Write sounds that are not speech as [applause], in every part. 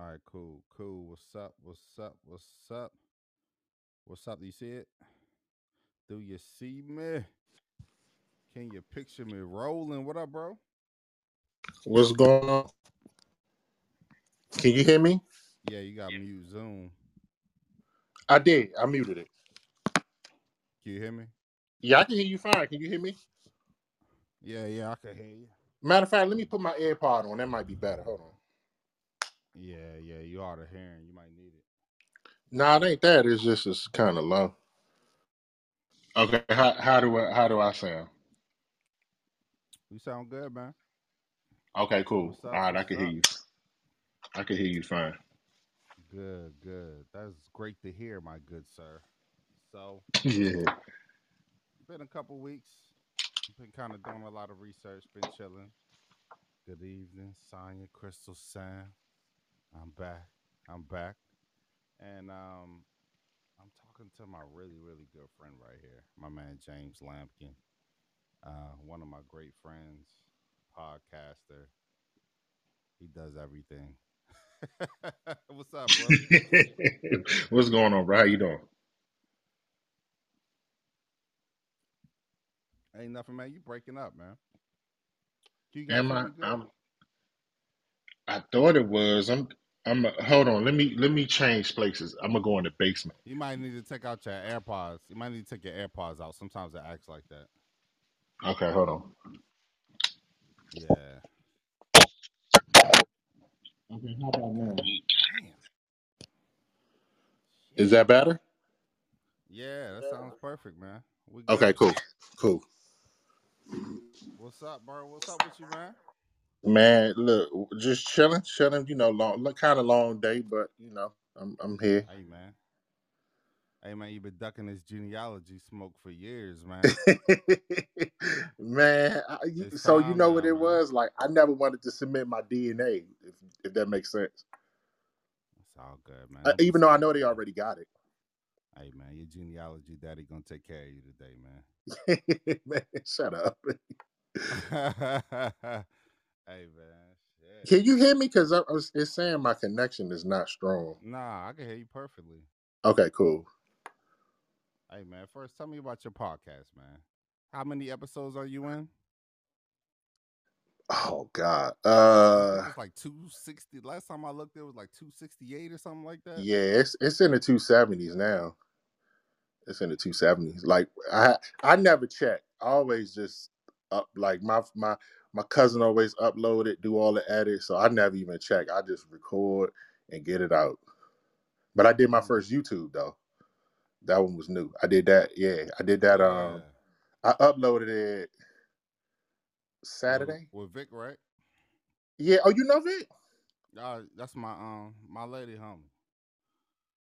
All right, cool, cool. What's up? What's up? What's up? What's up? Do you see it? Do you see me? Can you picture me rolling? What up, bro? What's going on? Can you hear me? Yeah, you got mute Zoom. I did. I muted it. Can you hear me? Yeah, I can hear you fine. Can you hear me? Yeah, yeah, I can hear you. Matter of fact, let me put my AirPod on. That might be better. Hold on. Yeah, yeah, you ought to hearing. You might need it. Nah, it ain't that. It's just it's kind of low. Okay, how how do I how do I sound? You sound good, man. Okay, cool. All right, I can hear you. I can hear you fine. Good, good. That's great to hear, my good sir. So, [laughs] Yeah. been a couple weeks. Been kind of doing a lot of research. Been chilling. Good evening, Sonya, Crystal, Sam. I'm back. I'm back, and um, I'm talking to my really, really good friend right here, my man James Lampkin, uh, one of my great friends, podcaster. He does everything. [laughs] What's up, bro? [laughs] What's going on, bro? How you doing? Ain't nothing, man. You breaking up, man. You Am I? I'm. I thought it was. I'm. I'm. Hold on. Let me. Let me change places. I'm gonna go in the basement. You might need to take out your AirPods. You might need to take your AirPods out. Sometimes it acts like that. Okay, hold on. Yeah. Okay, how about now? Damn. Is that better? Yeah, that sounds perfect, man. Okay, cool. Cool. What's up, bro? What's up with you, man? Man, look, just chilling, chilling. You know, long, look, kind of long day, but you know, I'm I'm here. Hey, man. Hey, man, you've been ducking this genealogy smoke for years, man. [laughs] man, I, you, so you know now, what it man. was like. I never wanted to submit my DNA, if if that makes sense. It's all good, man. Uh, even though I know they already got it. Hey, man, your genealogy daddy gonna take care of you today, man. [laughs] man, shut up. [laughs] hey, man. Shit. Can you hear me? Because I, I was, it's saying my connection is not strong. Nah, I can hear you perfectly. Okay, cool. Hey, man, first tell me about your podcast, man. How many episodes are you in? Oh God. Uh, it's like 260. Last time I looked, it was like 268 or something like that. yeah, it's it's in the two seventies now. It's in the two seventies. Like I I never check. I always just up like my my my cousin always upload it, do all the edits. So I never even check. I just record and get it out. But I did my Mm. first YouTube though. That one was new. I did that. Yeah, I did that. Um, Yeah. I uploaded it Saturday. with Vic, right? Yeah. Oh, you know Vic? Uh, that's my um my lady homie.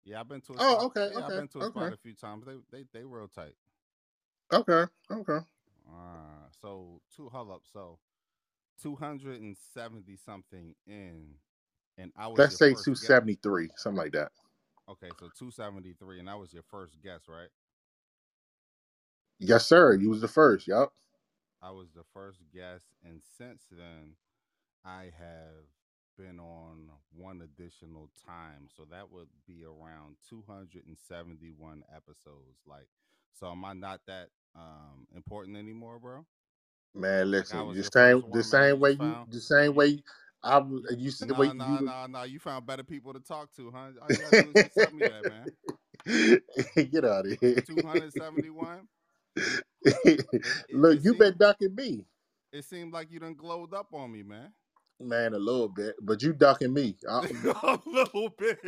Yeah, I've been to a Oh, spot. okay, Yeah, I've been to a spot a few times. They they they real tight. okay, okay. Uh, so two hold up. So two hundred and seventy something in, and I was Let's say first two guest. something like that. Okay, so two seventy three, and that was your first guest, right? Yes, sir. You was the first. Yep. I was the first guest, and since then, I have been on one additional time. So that would be around 271 episodes. Like, so am I not that um important anymore, bro? Man, listen. The same, the same way you, the same way I you said the way nah you. nah nah nah. You found better people to talk to, huh? All you gotta do is just me that, man. [laughs] Get out of here. 271. It, [laughs] it, Look, it you been ducking me, it seemed like you done glowed up on me, man. man, a little bit, but you ducking me. I, [laughs] a little bit.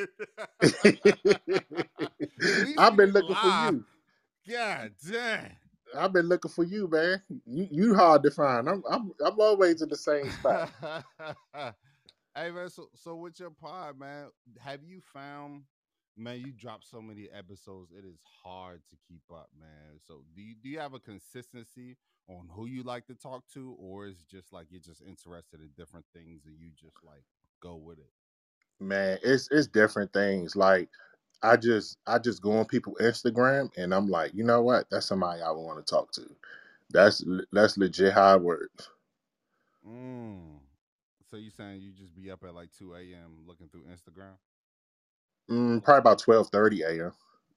I've been looking for you. God damn. I've been looking for you, man. You you hard to find. I'm I'm I'm always in the same [laughs] spot. hey man, so so with your pod, man, have you found man, you drop so many episodes, it is hard to keep up, man. So do you do you have a consistency on who you like to talk to, or is it just like you're just interested in different things and you just like go with it? Man, it's it's different things. Like I just I just go on people's Instagram and I'm like, you know what? That's somebody I want to talk to. That's that's legit how it works. Mm. So you saying you just be up at like two a.m. looking through Instagram? Mm, probably about twelve thirty a.m.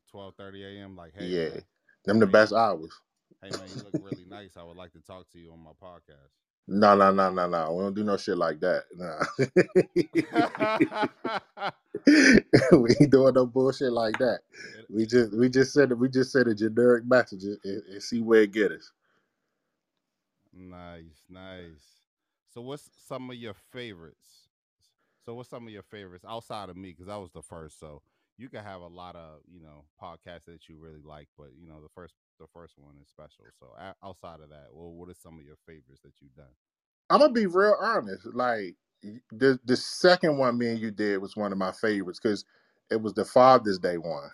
Twelve thirty a.m. Like, hey, Yeah, man, them the Hey. best hours. hey man, you look really nice. I would like to talk to you on my podcast. No, no, no, no, no. We don't do no shit like that. Nah. [laughs] we ain't doing no bullshit like that. We just we just said it we just said a generic message and, and see where it get us. Nice, nice. So, what's some of your favorites? So, what's some of your favorites outside of me? Because I was the first. So, you can have a lot of you know podcasts that you really like, but you know the first the first one is special. So, outside of that, well, what are some of your favorites that you've done? I'm gonna be real honest. Like the the second one me and you did was one of my favorites because it was the Father's Day one,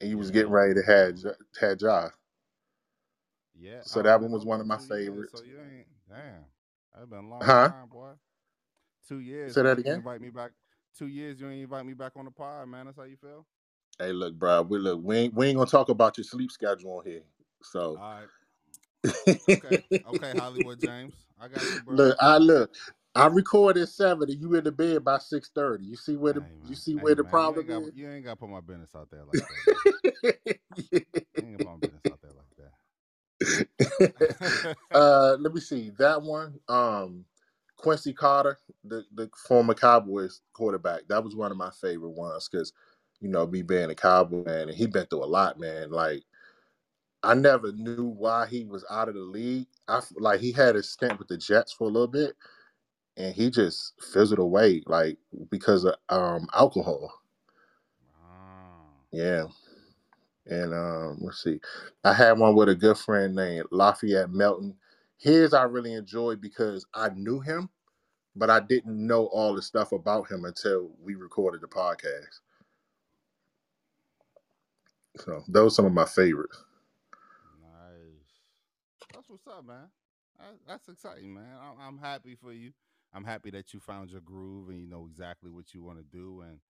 and you was Yeah, getting ready to a have good one. Jo- had Josh. Yeah. So oh, that one was one of my favorites. So you ain't damn. That's been a long Huh? time, boy. Two years. Say that again. invite me back. Two years. You ain't invite me back on the pod, man. That's how you feel. Hey, look, bro. We look. We ain't we ain't gonna talk about your sleep schedule on here. So. All right. Okay. [laughs] Okay, Hollywood James. I got you, bro. look, I look. I record at seven, and you in the bed by six thirty. You see where the Hey, you see Hey, where the problem you ain't, is. got, you ain't got to put my business out there like that. man. You ain't gonna put my business out there like that. [laughs] uh, let me see that one. Um, Quincy Carter, the the former Cowboys quarterback. That was one of my favorite ones because, you know, me being a Cowboy man, and he been through a lot, man. Like I never knew why he was out of the league. I like he had a stint with the Jets for a little bit, and he just fizzled away, like because of um alcohol. Ah. Yeah. And um, let's see. I had one with a good friend named Lafayette Melton. His I really enjoyed because I knew him, but I didn't know all the stuff about him until we recorded the podcast. So those are some of my favorites. Nice. That's what's up, man. That's exciting, man. I'm, I'm happy for you. I'm happy that you found your groove and you know exactly what you want to do. And,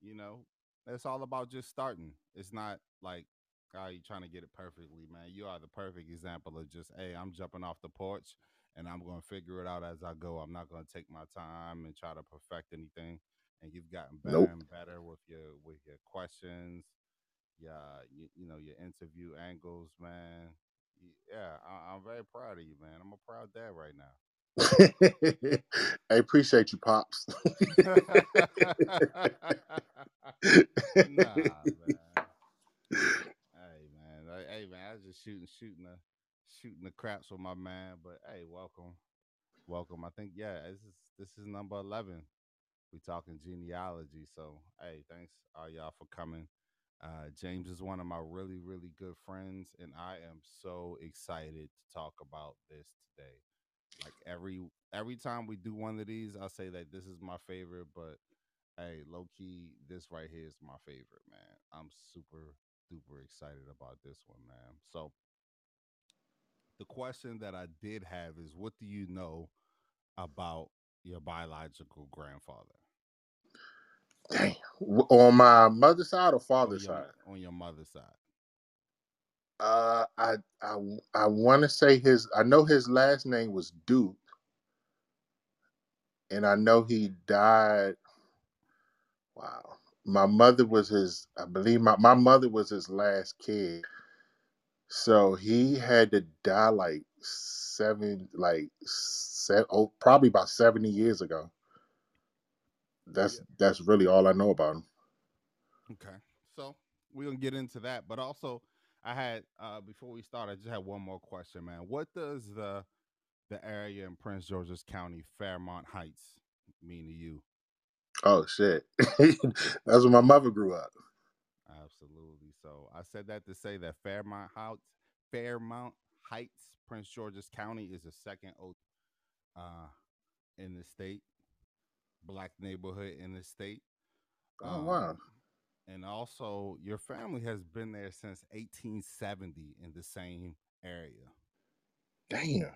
you know, it's all about just starting. It's not like, oh, you trying to get it perfectly, man. You are the perfect example of just, hey, I'm jumping off the porch and I'm going to figure it out as I go. I'm not going to take my time and try to perfect anything. And you've gotten better Nope. and better with your with your questions, yeah, you, you know your interview angles, man. Yeah, I, I'm very proud of you, man. I'm a proud dad right now. [laughs] I appreciate you, pops. [laughs] nah, man. Hey, man. Like, Hey, man. I was just shooting, shooting the, shooting the craps with my man. But hey, welcome, welcome. I think yeah, this is this is number eleven. We talking genealogy. So hey, thanks all y'all for coming. Uh, James is one of my really, really good friends, and I am so excited to talk about this today. Like every every time we do one of these, I say that this is my favorite, but hey, low key, this right here is my favorite, man. I'm super duper excited about this one, man. So the question that I did have is what do you know about your biological grandfather? On my mother's side or On father's your, side? on your mother's side. Uh, I I I want to say his. I know his last name was Duke, and I know he died. Wow, my mother was his. I believe my my mother was his last kid, so he had to die like seven, like se- oh, probably about seventy years ago. That's that's really all I know about him. Okay. So we're gonna get into that. But also I had uh before we start, I just had one more question, man. What does the the area in Prince George's County, Fairmount Heights, mean to you? Oh shit, [laughs] that's where my mother grew up. Absolutely. So I said that to say that Fairmount Heights, Fairmount Heights, Prince George's County is the second old uh in the state, black neighborhood in the state. Oh wow. Um, and also, your family has been there since 1870 in the same area. Damn.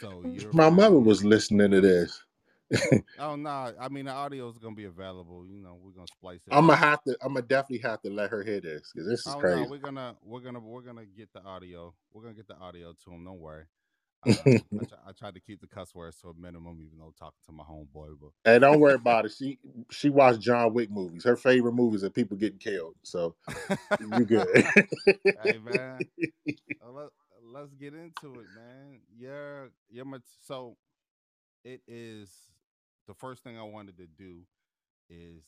So [laughs] My mother was listening to this. [laughs] Oh no! I mean, the audio is gonna be available. You know, we're gonna splice it. I'm gonna have to. I'm gonna definitely have to let her hear this because this is Oh crazy. no, we're gonna we're gonna we're gonna get the audio. We're gonna get the audio to him. Don't worry. I, [laughs] I tried to keep the cuss words to a minimum, even though talking to my homeboy. But Hey, don't worry about it. She she watched John Wick movies. Her favorite movies are people getting killed. So you good. [laughs] hey man, [laughs] uh, let, let's get into it, man. Yeah. My, so it is the first thing I wanted to do is,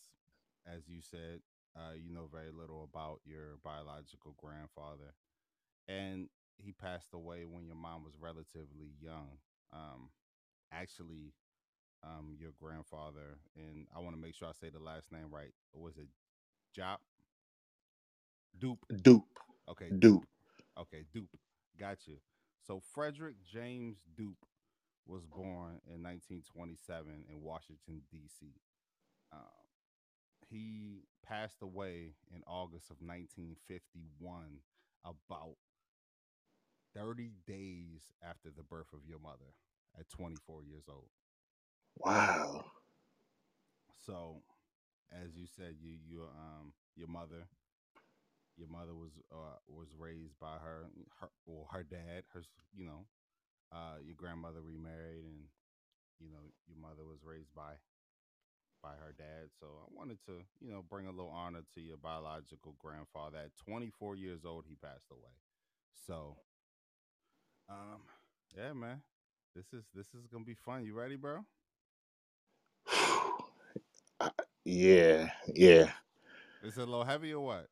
as you said, uh, you know very little about your biological grandfather, and he passed away when your mom was relatively young. Um, actually, um, your grandfather, and I want to make sure I say the last name right. Was it Jop? Dupe. Dupe. Okay. Dupe. Okay, Dupe. Got you. So Frederick James Dupe was born in 1927 in Washington D.C. Um, he passed away in August of 1951, about 30 days after the birth of your mother at 24 years old. Wow. So, as you said, you your um your mother, your mother was uh was raised by her her well her dad her you know uh your grandmother remarried and you know your mother was raised by by her dad. So I wanted to you know bring a little honor to your biological grandfather. At 24 years old, he passed away. So, um, yeah, man, this is this is gonna be fun. You ready, bro? Yeah, yeah. Is it a little heavy or what?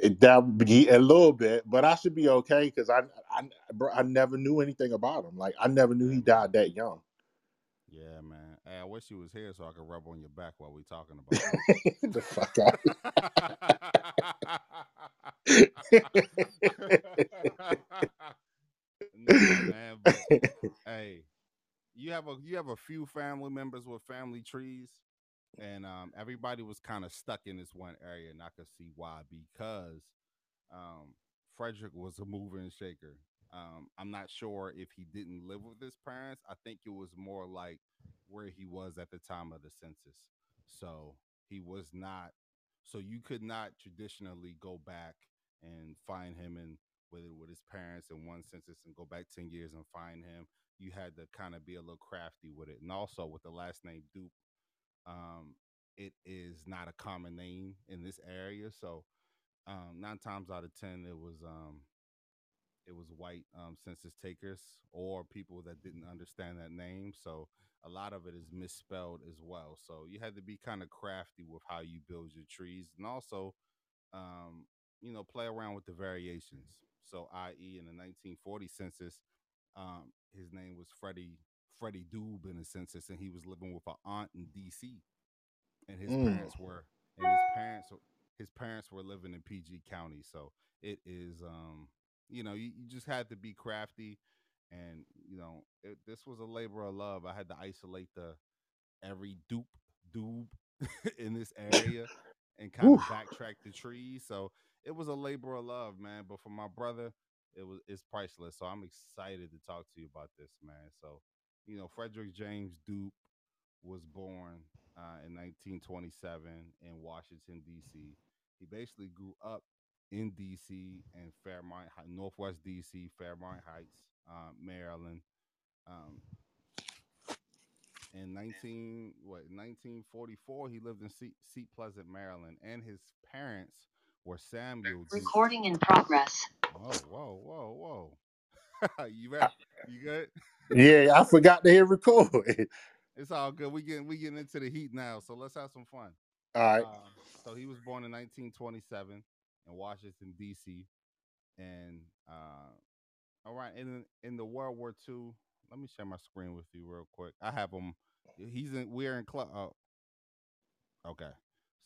It, that would be a little bit, but I should be okay because I, I, bro, I never knew anything about him. Like I never knew he died that young. Yeah, man. Hey, I wish you was here so I could rub on your back while we talking about Get [laughs] the fuck out. [laughs] [laughs] man. [laughs] But, [laughs] hey, you have a you have a few family members with family trees, and um, everybody was kind of stuck in this one area, and I could see why because um, Frederick was a mover and shaker. Um, I'm not sure if he didn't live with his parents. I think it was more like where he was at the time of the census. So he was not. So you could not traditionally go back and find him in with with his parents in one census and go back ten years and find him. You had to kind of be a little crafty with it, and also with the last name Dupe, um, it is not a common name in this area. So um, nine times out of ten, it was um, it was white um, census takers or people that didn't understand that name. So a lot of it is misspelled as well. So you had to be kind of crafty with how you build your trees, and also, um, you know, play around with the variations. So, i.e., in the 1940 census, um, his name was Freddie Freddie Doob in the census, and he was living with an aunt in D.C. and his Mm. parents were and his parents his parents were living in PG County. So it is um you know you, you just had to be crafty and you know it, this was a labor of love. I had to isolate the every dupe doob [laughs] in this [laughs] area and kind of backtrack the trees. So it was a labor of love, man. But for my brother, it was it's priceless. So I'm excited to talk to you about this, man. So you know, Frederick James Dupe was born uh, in 1927 in Washington D.C. He basically grew up in D.C. and Fairmont, Northwest D.C., Fairmount Heights, uh, Maryland. Um, in 19 what 1944, he lived in Seat Pleasant, Maryland, and his parents were Samuel. Recording in progress. Whoa, whoa, whoa, whoa! [laughs] you ready? You good? Yeah, I forgot to hit record. [laughs] It's all good. We getting we getting into the heat now, so let's have some fun. All right. Um, so he was born in 1927 in Washington D.C. and uh, all right, in in the World War II. Let me share my screen with you real quick. I have him. He's in. We're in club. Oh, okay.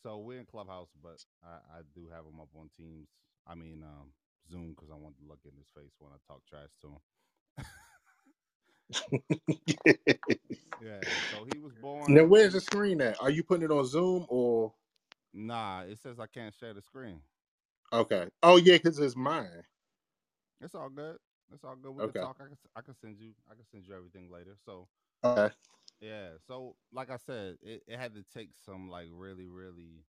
So we're in Clubhouse, but I, I do have him up on Teams. I mean um, Zoom because I want to look in his face when I talk trash to him. [laughs] [laughs] Yeah. So he was born. now, where's the screen at? Are you putting it on Zoom or? Nah, it says I can't share the screen. Okay. Oh yeah, because it's mine. It's all good. It's all good. We Okay. can talk. I can, I can send you. I can send you everything later. So Okay. Yeah. So like I said, it, it had to take some like really really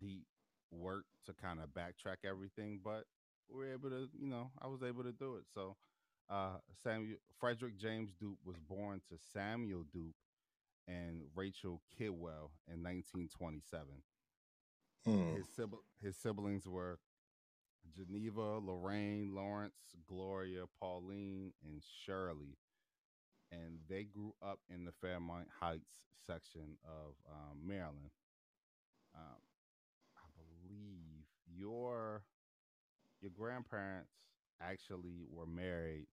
deep work to kind of backtrack everything, but we were able to. You know, I was able to do it. So Uh, Samuel Frederick James Dupe was born to Samuel Dupe and Rachel Kidwell in 1927. Hmm. His sibling, his siblings were Geneva, Lorraine, Lawrence, Gloria, Pauline, and Shirley, and they grew up in the Fairmount Heights section of um, Maryland. Um, I believe your your grandparents actually were married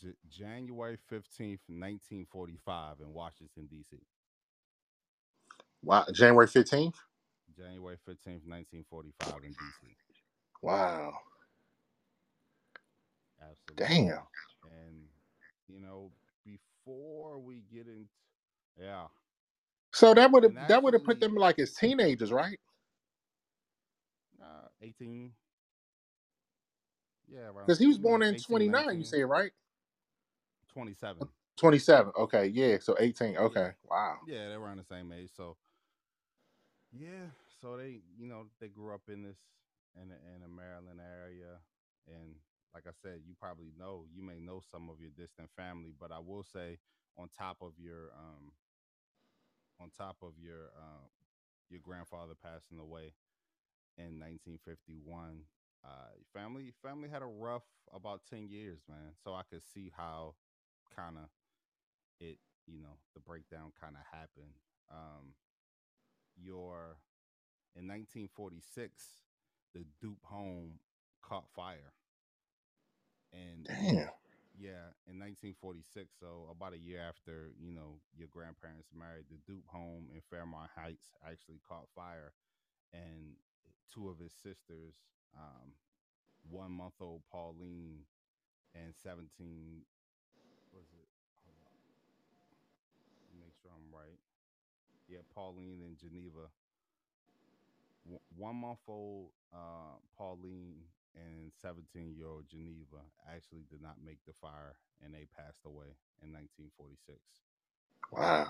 J- January fifteenth, nineteen forty five, in Washington D.C. Wow. January 15th? January fifteenth, nineteen forty five, in D.C. Wow. Absolutely. Damn. You know, before we get into yeah, So that would have that would have put them like as teenagers, right? uh, eighteen. Yeah, Because he was born in 29, you say, right? 27. 27. Okay, yeah. So 18. Okay. Wow. Yeah, they're around the same age. So, yeah, so they, you know, they grew up in this in the, in the Maryland area, and like I said, you probably know, you may know some of your distant family, but I will say, on top of your, um, on top of your, uh, your grandfather passing away in 1951, uh, family family had a rough about 10 years, man. So I could see how kind of it, you know, the breakdown kind of happened. Um, your in 1946, the Dupe home caught fire, and Damn. yeah, in 1946, so about a year after you know your grandparents married, the Dupe home in Fairmount Heights actually caught fire, and two of his sisters, um, one month old Pauline and 17 was it? Hold on. Make sure I'm right. Yeah, Pauline and Geneva. W- One month old uh, Pauline and 17 year old Geneva actually did not make the fire and they passed away in 1946. Wow.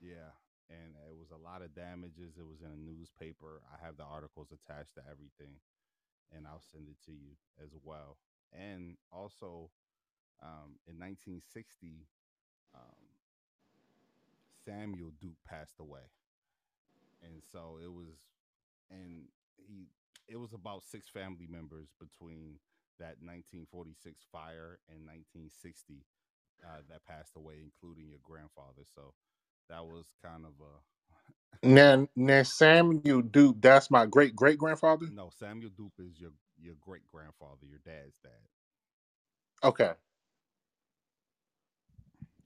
Yeah. And it was a lot of damages. It was in a newspaper. I have the articles attached to everything, and I'll send it to you as well. And also, um, in 1960, um, Samuel Dupe passed away, and so it was, and he, it was about six family members between that 1946 fire and 1960 uh, that passed away, including your grandfather. So that was kind of a Now, now Samuel Dupe, that's my great great grandfather. no. Samuel Dupe is your your great grandfather, your dad's dad. Okay.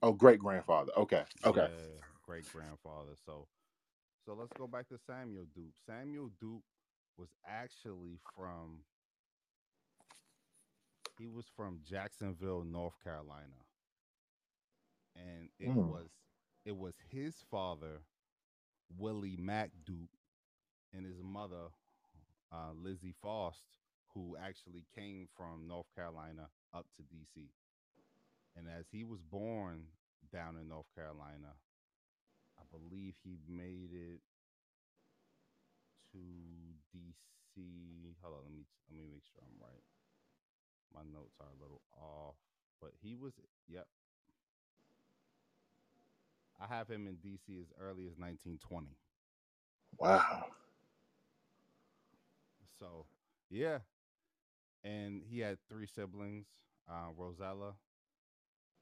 Oh, great grandfather. Okay. Okay. great grandfather. So, so let's go back to Samuel Dupe. Samuel Dupe was actually from. He was from Jacksonville, North Carolina, and it Hmm. was it was his father, Willie Mack Dupe, and his mother, uh, Lizzie Faust, who actually came from North Carolina up to DC. And as he was born down in North Carolina, I believe he made it to DC. Hold on, let me let me make sure I'm right. My notes are a little off, but he was yep. I have him in DC as early as 1920. Wow. So, yeah. And he had three siblings uh, Rosella,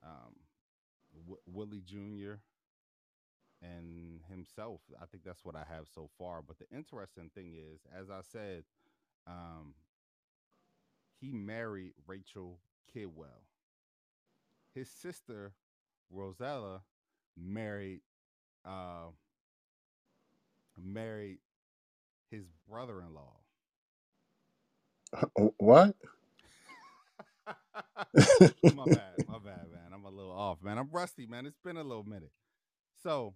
um, w- Willie Jr., and himself. I think that's what I have so far. But the interesting thing is, as I said, um, he married Rachel Kidwell. His sister, Rosella, married uh, married his brother-in-law. [laughs] What? [laughs] my bad, my bad, man. I'm a little off, man. I'm rusty, man. It's been a little minute. So,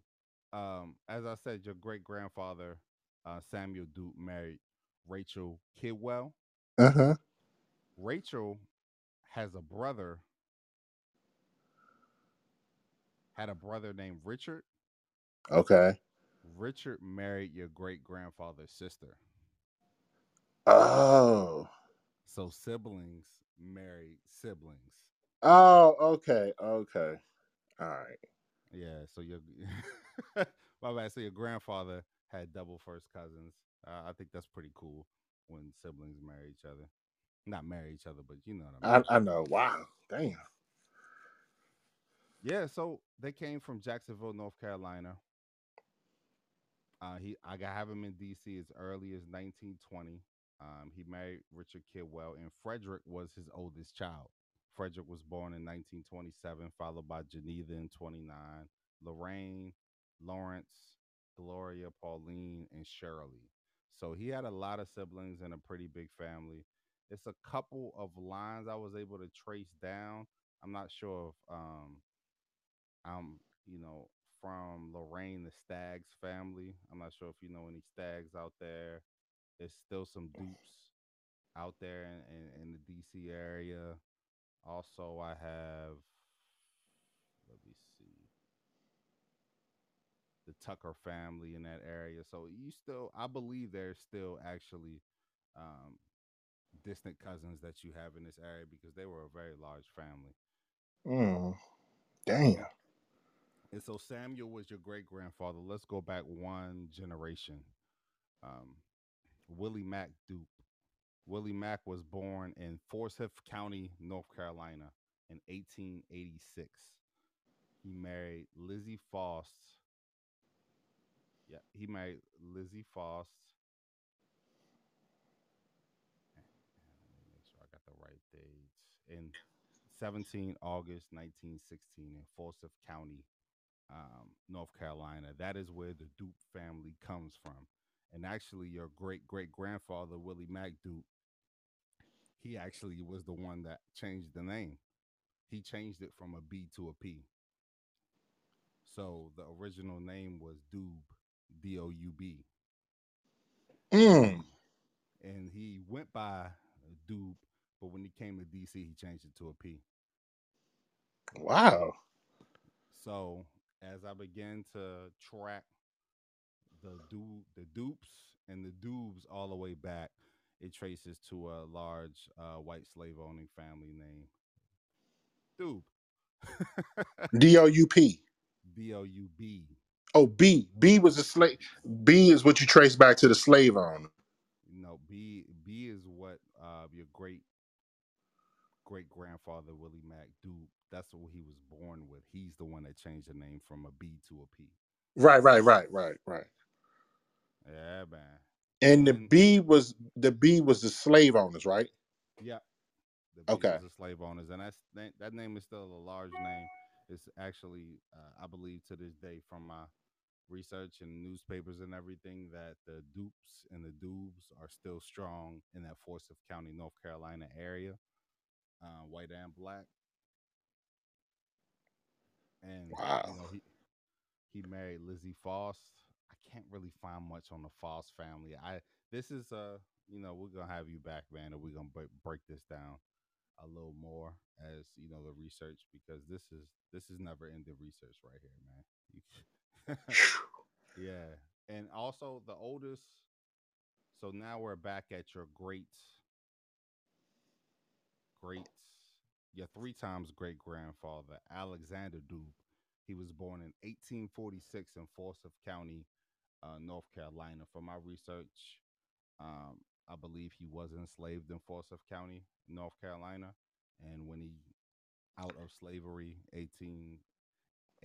um, as I said, your great grandfather, uh, Samuel Dupe, married Rachel Kidwell. Uh huh. Rachel has a brother, had a brother named Richard. Okay. Richard married your great grandfather's sister. Oh. So siblings married siblings. Oh, okay, okay, all right. Yeah, so your [laughs] [laughs] my bad. So your grandfather had double first cousins. Uh, I think that's pretty cool when siblings marry each other. Not marry each other, but you know what I mean. I, I know. Wow, damn. Yeah, so they came from Jacksonville, North Carolina. Uh, he I got have him in D.C. as early as 1920. Um, he married Richard Kidwell, and Frederick was his oldest child. Frederick was born in 1927, followed by Geneva in 29, Lorraine, Lawrence, Gloria, Pauline, and Shirley. So he had a lot of siblings and a pretty big family. It's a couple of lines I was able to trace down. I'm not sure if um I'm, you know, from Lorraine, the Stags family. I'm not sure if you know any Stags out there. There's still some dupes out there in, in, in the DC area. Also, I have, let me see, the Tucker family in that area. So you still, I believe there's still actually um, distant cousins that you have in this area because they were a very large family. Mm, damn. And so Samuel was your great grandfather. Let's go back one generation. Um, Willie Mack Dupe. Willie Mack was born in Forsyth County, North Carolina in 1886. He married Lizzie Faust. Yeah, he married Lizzie me make sure I got the right dates. In 17 August 1916 in Forsyth County, um, North Carolina. That is where the Dupe family comes from. And actually, your great great grandfather, Willie Mack Dupe, he actually was the one that changed the name. He changed it from a B to a P. So the original name was Doub, D O U B. Mm, And he went by Doub, but when he came to DC, he changed it to a P. wow. So as I began to track the du- the dupes and the dubes all the way back, it traces to a large uh, white slave owning family named Doub. [laughs] D O U P. D O U B. Oh, B. B was a slave. B is what you trace back to the slave owner. No, B B is what uh, your great great grandfather Willie Mack Doub. That's what he was born with. He's the one that changed the name from a B to a P. Right, right, right, right, right. Yeah, man. And the And- B was the B was the slave owners, right? yeah, The B Okay. was the slave owners, and that's that, that name is still a large name. It's actually, uh, I believe, to this day, from my research and newspapers and everything, that the dupes and the dubes are still strong in that Forsyth County, North Carolina area, uh, white and black. And Wow. you know, he he married Lizzie Foss. I can't really find much on the Foss family. I this is uh you know we're gonna have you back, man, and we're gonna break, break this down a little more as you know the research because this is this is never ending research right here, man. You- yeah, and also the oldest. So now we're back at your great, great, your three times great grandfather, Alexander Doub. He was born in 1846 in Forsyth County, uh, North Carolina. For my research, um, I believe he was enslaved in Forsyth County, North Carolina, and when he out of slavery, 18,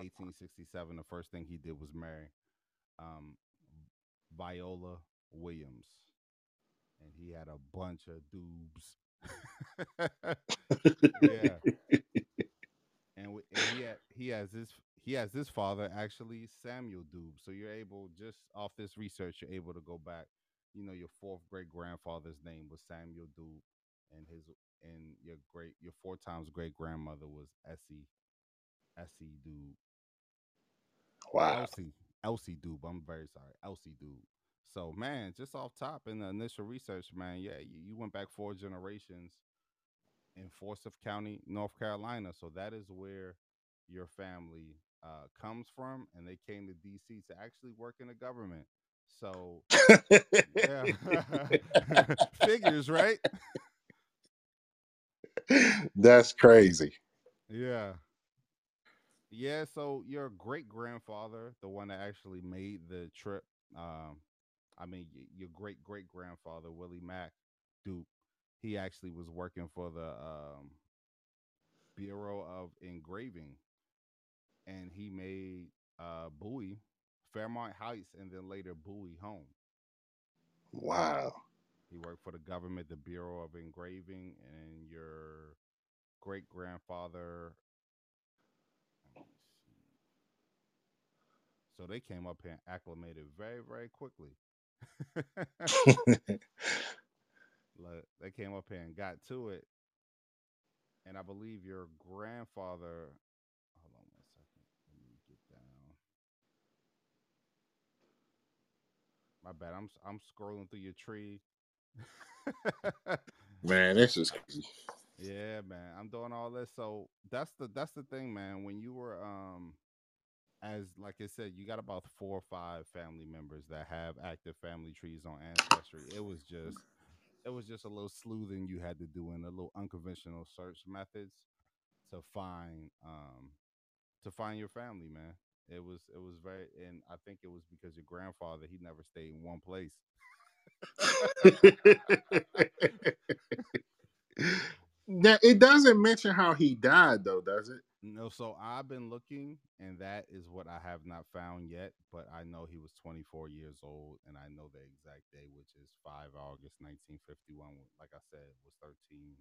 1867, the first thing he did was marry um, Viola Williams, and he had a bunch of dubs. [laughs] yeah, and, w- and he had, he has this he has this father actually Samuel Dube. So you're able just off this research, you're able to go back. You know, your fourth great grandfather's name was Samuel Dube, and his and your great your four times great grandmother was Essie Essie Dube. Wow. Elsie, Elsie Dube. I'm very sorry, Elsie Dube. So man, just off top in the initial research, man, yeah, you, you went back four generations in Forsyth County, North Carolina. So that is where your family uh, comes from, and they came to DC to actually work in the government. So yeah, [laughs] figures, right? [laughs] That's crazy. Yeah. Yeah, so your great grandfather, the one that actually made the trip, um, I mean, y- your great great grandfather, Willie Mack Dupe, he actually was working for the um, Bureau of Engraving and he made uh, Bowie, Fairmount Heights, and then later Bowie Home. Wow. He worked for the government, the Bureau of Engraving, and your great grandfather. So they came up here and acclimated very, very quickly. [laughs] like, they came up here and got to it. And I believe your grandfather. Hold on one second. Let me get down. My bad. I'm I'm scrolling through your tree. [laughs] Man, this is crazy. Yeah, man. I'm doing all this. So that's the that's the thing, man. When you were um as like I said, you got about four or five family members that have active family trees on Ancestry. It was just it was just a little sleuthing you had to do and a little unconventional search methods to find um to find your family, man. It was it was very and I think it was because your grandfather he never stayed in one place. [laughs] now it doesn't mention how he died though, does it? No, so I've been looking, and that is what I have not found yet. But I know he was 24 years old, and I know the exact day, which is 5 August 1951. Like I said, was 13,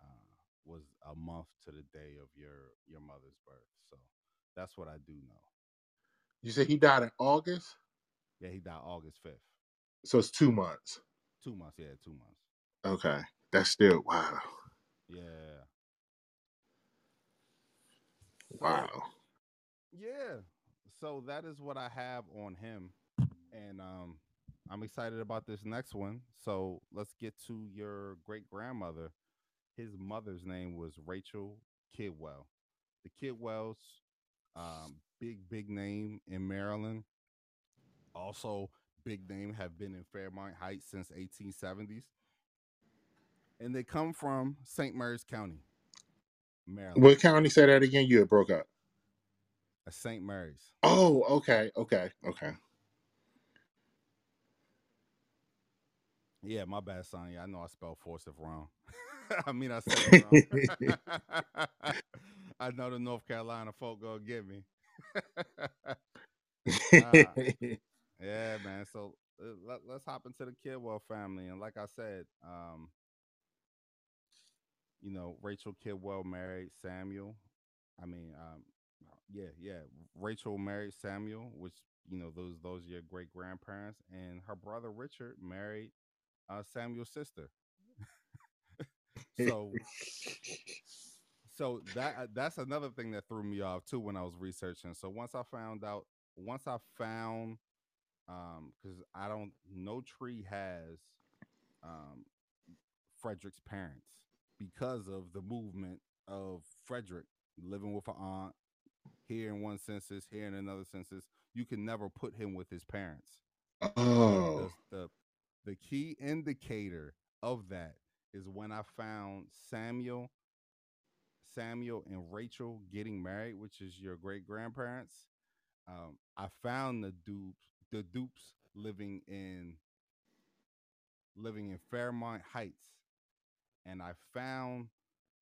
uh, was a month to the day of your your mother's birth. So that's what I do know. You said he died in August, Yeah, he died August 5th. so it's two months. Two months. Yeah, two months. Okay, that's still wow, Yeah. So, wow. Yeah. So that is what I have on him. And um I'm excited about this next one. So let's get to your great grandmother. His mother's name was Rachel Kidwell. The Kidwells, um, big, big name in Maryland. Also, big name have been in Fairmount Heights since 1870s. And they come from St. Mary's County, Maryland. What county Say that again? You had broke up. Uh, St. Mary's. Oh, okay, okay, okay. Yeah, my bad, son. Yeah, I know I spelled forcive wrong. [laughs] I mean, I said it wrong. [laughs] [laughs] I know the North Carolina folk gonna get me. yeah, man. So uh, let, let's hop into the Kidwell family, and like I said, um, you know, Rachel Kidwell married Samuel. I mean, um, yeah, yeah. Rachel married Samuel, which you know those those are your great grandparents, and her brother Richard married uh, Samuel's sister. [laughs] so [laughs] so that uh, that's another thing that threw me off too when I was researching. So once I found out, once I found, um, because I don't, no tree has, um, Frederick's parents because of the movement of Frederick living with her aunt here in one census, here in another census. You can never put him with his parents oh, the, the the key indicator of that is when I found Samuel, Samuel and Rachel getting married, which is your great grandparents. Um, I found the dupes, the dupes living in living in Fairmount Heights, and I found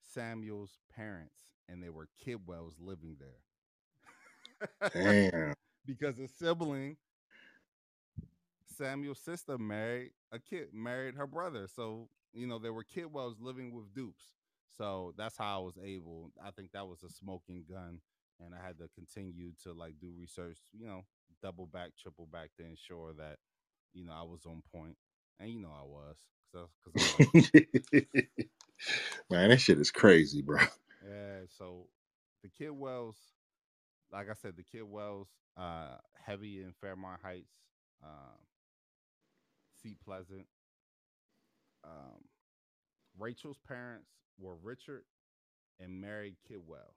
Samuel's parents, and they were Kidwells living there. damn. [laughs] because a sibling Samuel's sister married a kid, married her brother. So, you know, there were Kidwells living with dupes. So that's how I was able. I think that was a smoking gun. And I had to continue to like do research, you know, double back, triple back to ensure that, you know, I was on point. And you know I was. Cause, I- cause I was. [laughs] Man, that shit is crazy, bro. Yeah, so the Kidwells, like I said, the Kidwells, uh, heavy in Fairmount Heights, um, Seat Pleasant. Um, Rachel's parents were Richard and Mary Kidwell.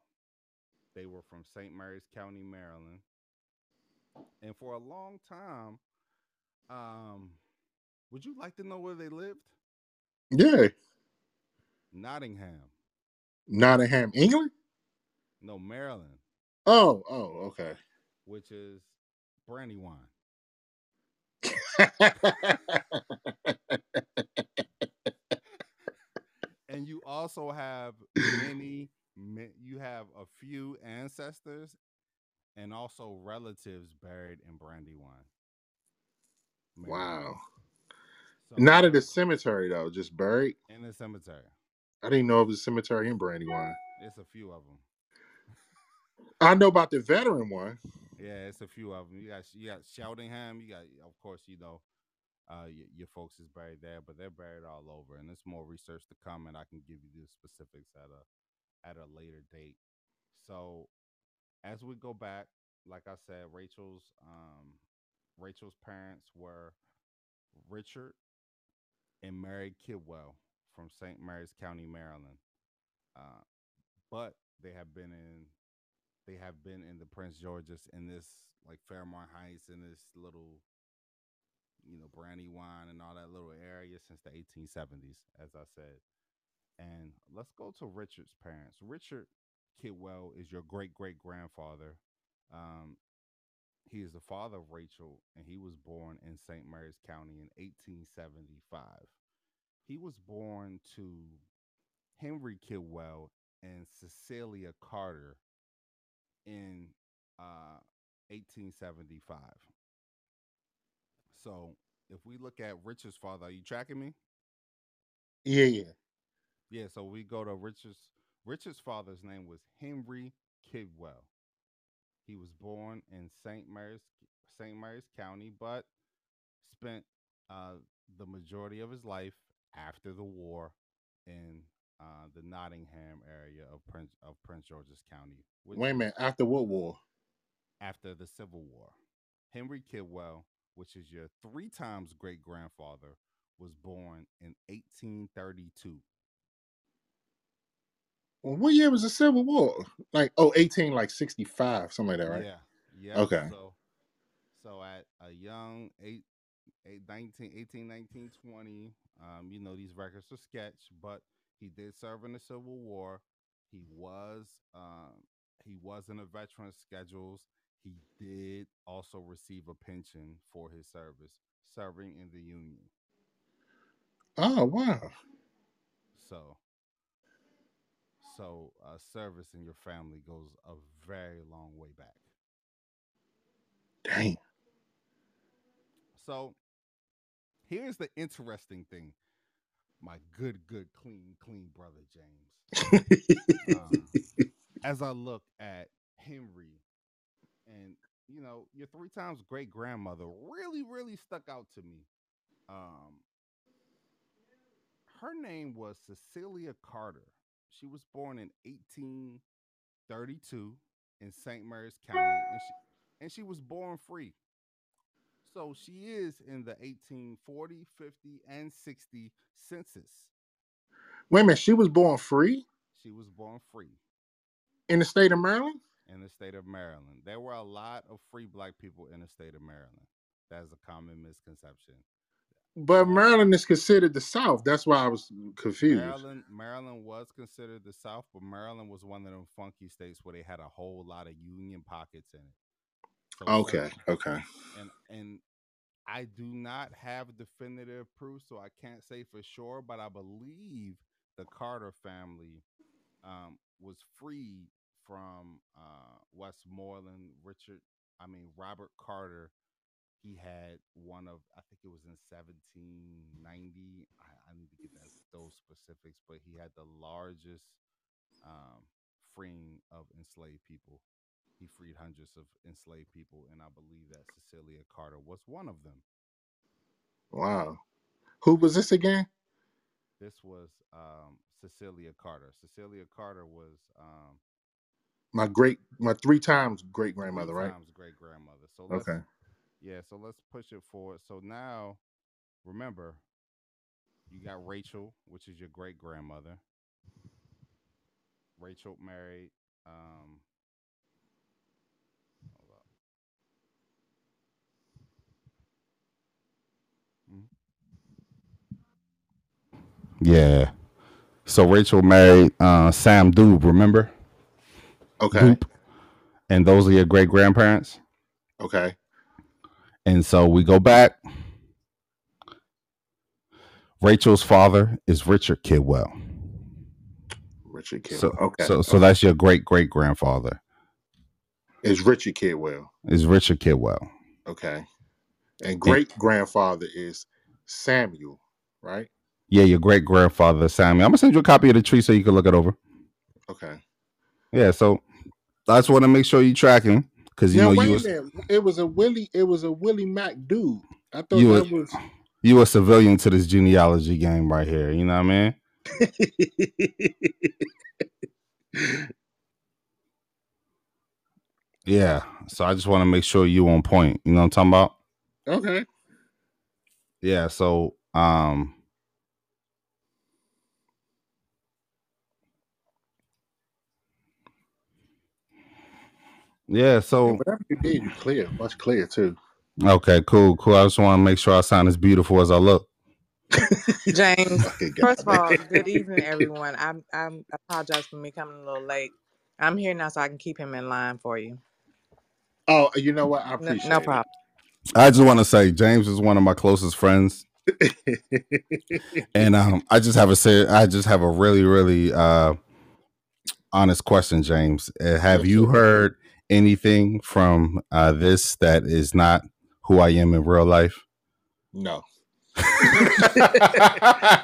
They were from St. Mary's County, Maryland, and for a long time, um, would you like to know where they lived? Yeah. Nottingham. Nottingham, England. No, Maryland, Oh, oh, okay. which is Brandywine. And you also have many, you have a few ancestors and also relatives buried in Brandywine. Maryland. wow. So Not at the cemetery though, just buried. in the cemetery. I didn't know it was a cemetery in Brandywine. It's a few of them. I know about the veteran one. Yeah, it's a few of them. You got you got Cheltenham. You got, of course, you know, uh, your, your folks is buried there, but they're buried all over, and there's more research to come, and I can give you the specifics at a at a later date. So, as we go back, like I said, Rachel's um, Rachel's parents were Richard and Mary Kidwell from St. Mary's County, Maryland. Uh, but they have been in they have been in the Prince George's in this like Fairmount Heights in this little you know Brandywine and all that little area since the 1870s, as I said. And let's go to Richard's parents. Richard Kidwell is your great great grandfather. Um, he is the father of Rachel, and he was born in St. Mary's County in 1875. He was born to Henry Kidwell and Cecilia Carter in uh, 1875. So if we look at Richard's father, are you tracking me? Yeah, yeah. Yeah, so we go to Richard's Richard's father's name was Henry Kidwell. He was born in St. Mary's St. Mary's County, but spent uh, the majority of his life after the war in uh, the Nottingham area of Prince of Prince George's County. Wait a minute. After what war? After the Civil War, Henry Kidwell, which is your three times great grandfather, was born in 1832. Well, what year was the Civil War? Like, oh, 18, like 65, something like that, right? Yeah. Yeah. Okay. So, so at a young eight, eight 19, 18, 19, 20, um, you know, these records are sketch, but he did serve in the Civil War. He was, um, he was in a veteran schedules. He did also receive a pension for his service, serving in the Union. Oh, wow. So, so uh, service in your family goes a very long way back. Dang. So here's the interesting thing, my good, good, clean, clean brother James. Um, [laughs] as I look at Henry and you know, your three times great grandmother really, really stuck out to me. Um, her name was Cecilia Carter. She was born in 1832 in St. Mary's County, and she, and she was born free. So she is in the 1840, 50, and 60 census. Wait a minute. She was born free She was born free in the state of Maryland? in the state of Maryland. There were a lot of free black people in the state of Maryland. That is a common misconception. But Maryland is considered the South. That's why I was confused. Maryland, Maryland was considered the South, but Maryland was one of them funky states where they had a whole lot of union pockets in it. So Okay, certain- okay. and and I do not have definitive proof, so I can't say for sure, but I believe the Carter family um, was freed from uh, Westmoreland. Richard, I mean Robert Carter. He had one of, I think it was in 1790. I, I need to get that, those specifics, but he had the largest um, freeing of enslaved people. He freed hundreds of enslaved people, and I believe that Cecilia Carter was one of them. Wow. Who was this again? This was um, Cecilia Carter. Cecilia Carter was um, My great, my three times great grandmother, right? times great grandmother. So let's, Okay. Yeah. So let's push it forward. So now, remember, you got Rachel, which is your great grandmother. Rachel married. Um, hold up. Mhm. Yeah. So Rachel married uh, Sam Doub, remember? Okay. Doub. And those are your great grandparents. Okay. And so we go back. Rachel's father is Richard Kidwell. Richard Kidwell. So okay. so so that's your great great grandfather Is Richard Kidwell. is Richard Kidwell. Okay. And great grandfather is Samuel, right? Yeah, your great grandfather Samuel. I'm gonna send you a copy of the tree so you can look it over. Okay. Yeah, so I just want to make sure you're tracking because you now know wait you a was, minute. It was a Willie. It was a Willie Mack Doub. I thought You that were- was. [sighs] you a civilian to this genealogy game right here. You know what I mean? [laughs] Yeah. So I just want to make sure you on point. You know what I'm talking about? okay. Yeah. So um Yeah, so Whatever you did, you clear. Much clear too. okay, cool, cool. I just want to make sure I sound as beautiful as I look. [laughs] James, [laughs] first of all, good evening, everyone. I'm I'm I apologize for me coming a little late. I'm here now, so I can keep him in line for you. Oh, you know what? I No, appreciate no problem. I just want to say James is one of my closest friends. [laughs] And um, I just have a say, I just have a really, really uh, honest question, James. Uh, have you heard anything from uh, this that is not who I am in real life? no. [laughs]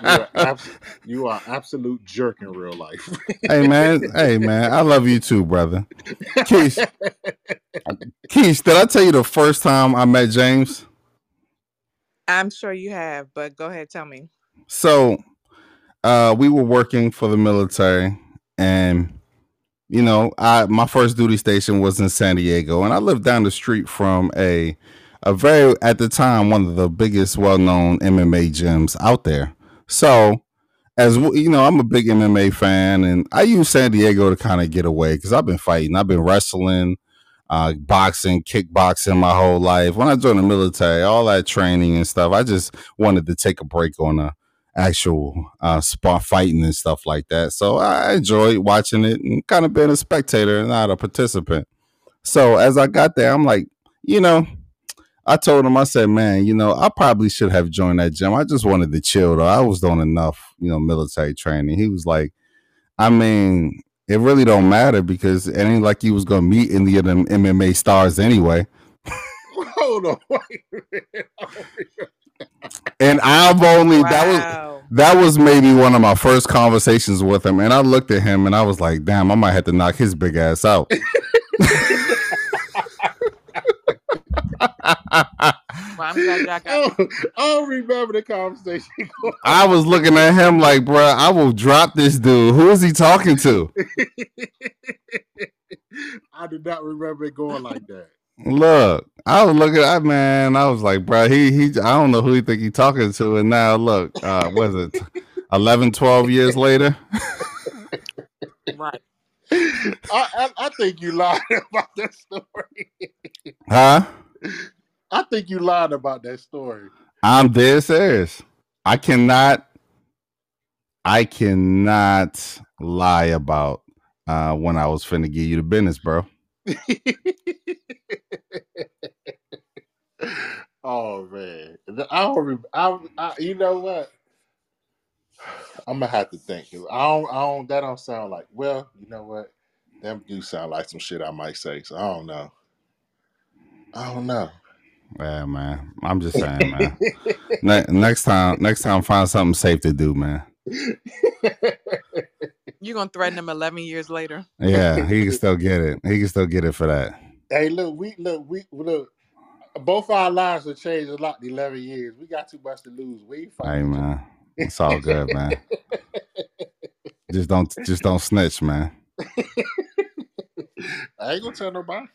you, are abs- you are absolute jerk in real life. [laughs] hey man, hey man, I love you too, brother. Keith, [laughs] Keith, did I tell you the first time I met James? I'm sure you have, but go ahead, tell me. So, uh, we were working for the military, and you know, I my first duty station was in San Diego, and I lived down the street from a a very at the time one of the biggest well known MMA gyms out there. So, as you know, I'm a big MMA fan, and I use San Diego to kind of get away because I've been fighting, I've been wrestling. Uh, boxing, kickboxing my whole life. When I joined the military, all that training and stuff, I just wanted to take a break on a actual uh spot fighting and stuff like that. So I enjoyed watching it and kind of being a spectator and not a participant. So as I got there, I'm like, you know, I told him, I said, man, you know, I probably should have joined that gym. I just wanted to chill though. I was doing enough, you know, military training. He was like, I mean, it really don't matter because it ain't like you was gonna meet any of them MMA stars anyway. [laughs] Hold on. Wait a minute. [laughs] And I've only that was that was maybe one of my first conversations with him and i looked at him and i was like damn i might have to knock his big ass out [laughs] [laughs] Well, I'm glad y'all got Oh, I don't remember the conversation. [laughs] i was looking at him like bruh i will drop this dude who is he talking to I do not remember it going like that. Look i was looking at man i was like bro, he he i don't know who he think he talking to and now look uh was it [laughs] 11 12 years later right. I, I, I think you lied [laughs] about that story. huh I think you lied about that story. i'm dead serious i cannot i cannot lie about uh when i was finna give you the business bro [laughs] [laughs] oh man, I don't. Re- I, I, you know what? I'm gonna have to think. I don't. I don't. That don't sound like. Well, you know what? Them do sound like some shit I might say. So I don't know. I don't know. Yeah, man. I'm just saying, man. ne- next time, next time, find something safe to do, man. You're gonna threaten him 11 years later. Yeah, he can [laughs] still get it. He can still get it for that. Hey, look, we look, we look. Both our lives have changed a lot in 11 years. We got too much to lose. We ain't Hey, man. It's all good, man. [laughs] Just don't, just don't snitch, man. I ain't gonna tell nobody.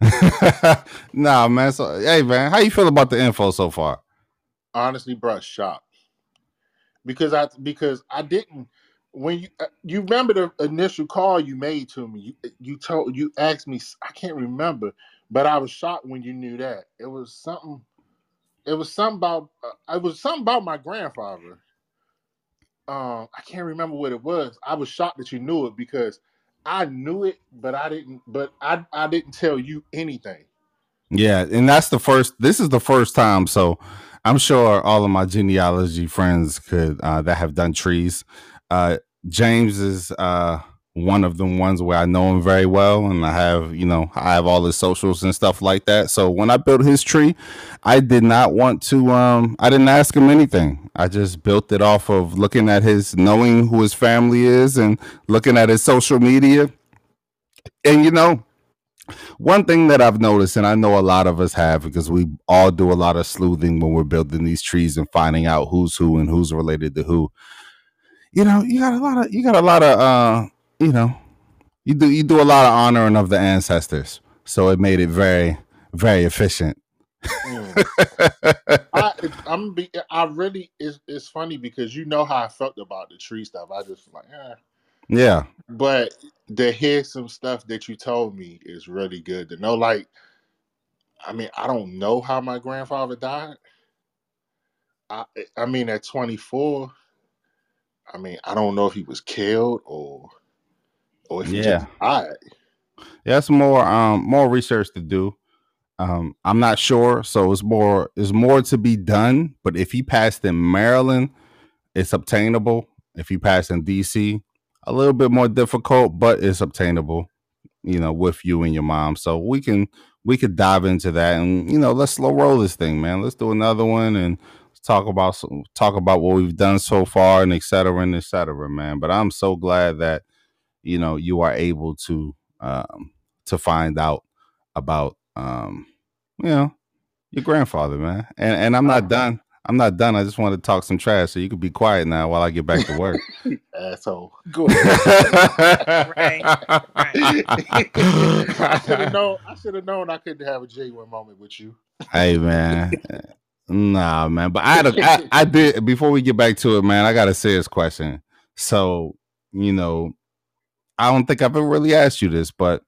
[laughs] nah, man. So, hey, man, how you feel about the info so far? honestly, bro, shocked because I because I didn't when you uh, you remember the initial call you made to me. You you told you asked me. I can't remember, but I was shocked when you knew that it was something. It was something about uh, it was something about my grandfather. um, I can't remember what it was. I was shocked that you knew it because I knew it, but I didn't. But I I didn't tell you anything. Yeah, and that's the first. This is the first time, so I'm sure all of my genealogy friends could uh, that have done trees. Uh, James is uh, one of the ones where I know him very well, and I have you know I have all his socials and stuff like that. So when I built his tree, I did not want to. Um, I didn't ask him anything. I just built it off of looking at his, knowing who his family is, and looking at his social media. And you know, one thing that I've noticed, and I know a lot of us have, because we all do a lot of sleuthing when we're building these trees and finding out who's who and who's related to who. You know, you got a lot of you got a lot of uh you know, you do you do a lot of honoring of the ancestors. So it made it very, very efficient. Mm. [laughs] I, I'm be, I really it's, it's funny because you know how I felt about the tree stuff. I just like, eh. yeah. But to hear some stuff that you told me is really good to know. Like, I mean, I don't know how my grandfather died. I I mean, at 24, I mean, I don't know if he was killed or or if he Yeah. just died. Yeah, it's more um more research to do. Um, I'm not sure, so it's more it's more to be done. But if he passed in Maryland, it's obtainable. If he passed in DC, a little bit more difficult, but it's obtainable. You know, with you and your mom, so we can we could dive into that, and you know, let's slow roll this thing, man. Let's do another one and talk about talk about what we've done so far, and et cetera, and et cetera, man. But I'm so glad that you know you are able to um to find out about um you know your grandfather man and and i'm not Uh, done i'm not done i just want to talk some trash so you can be quiet now while i get back to work [laughs] asshole. Go ahead. Right, I should have known. I should have known I couldn't have a genuine moment with you. hey man [laughs] nah man but i had a I, I did before we get back to it man i got a serious question. So you know i don't think i've ever really asked you this but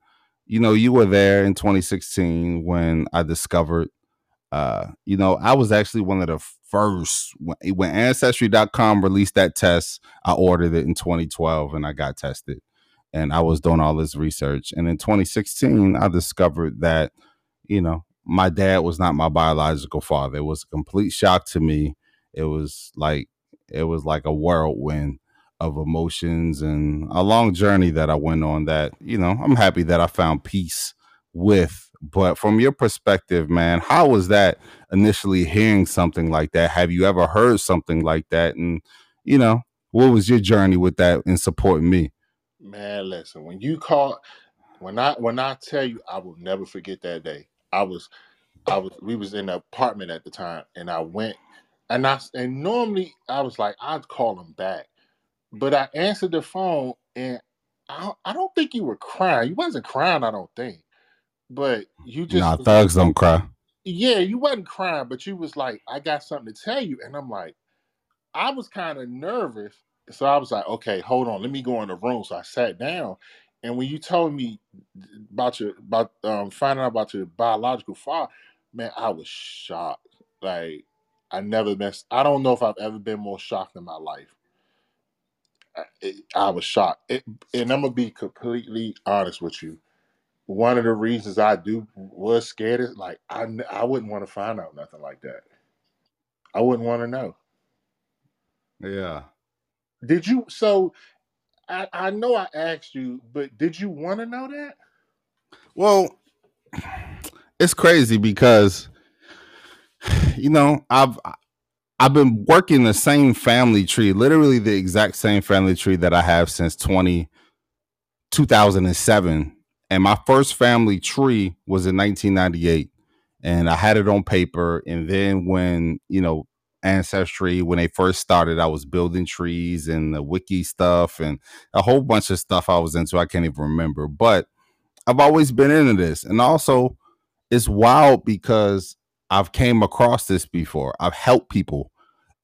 you know you were there in 2016 when i discovered uh you know i was actually one of the first when, when ancestry.com released that test i ordered it in 2012 and i got tested. And i was doing all this research. And in 2016 i discovered that you know my dad was not my biological father. It was a complete shock to me. It was like it was like a whirlwind of emotions and a long journey that i went on that you know i'm happy that i found peace with. But from your perspective man how was that initially hearing something like that? Have you ever heard something like that? And you know what was your journey with that in supporting me? Man, listen. When you call, when I when I tell you, I will never forget that day. I was, I was. We was in an apartment at the time, and I went, and I and normally I was like, I'd call him back, but I answered the phone, and I don't- I don't think you were crying. You wasn't crying. I don't think, but you just nah thugs don't cry yeah, you wasn't crying, but you was like, I got something to tell you. And I'm like, I was kind of nervous. So I was like, okay, hold on, let me go in the room. So I sat down. And when you told me about your about um finding out about your biological father, man, I was shocked. Like I never been I don't know if I've ever been more shocked in my life. I, it- I was shocked. It, and I'm gonna be completely honest with you one of the reasons I do was scared is like I I wouldn't want to find out nothing like that. I wouldn't want to know. yeah Did you? So I I know I asked you, but did you want to know that? Well, it's crazy because you know I've I've been working the same family tree, literally the exact same family tree that I have since 20, 2007. And my first family tree was in 1998. And I had it on paper. And then when, you know, Ancestry, when they first started, I was building trees and the wiki stuff and a whole bunch of stuff I was into. I can't even remember. But I've always been into this. And also it's wild because I've came across this before. I've helped people,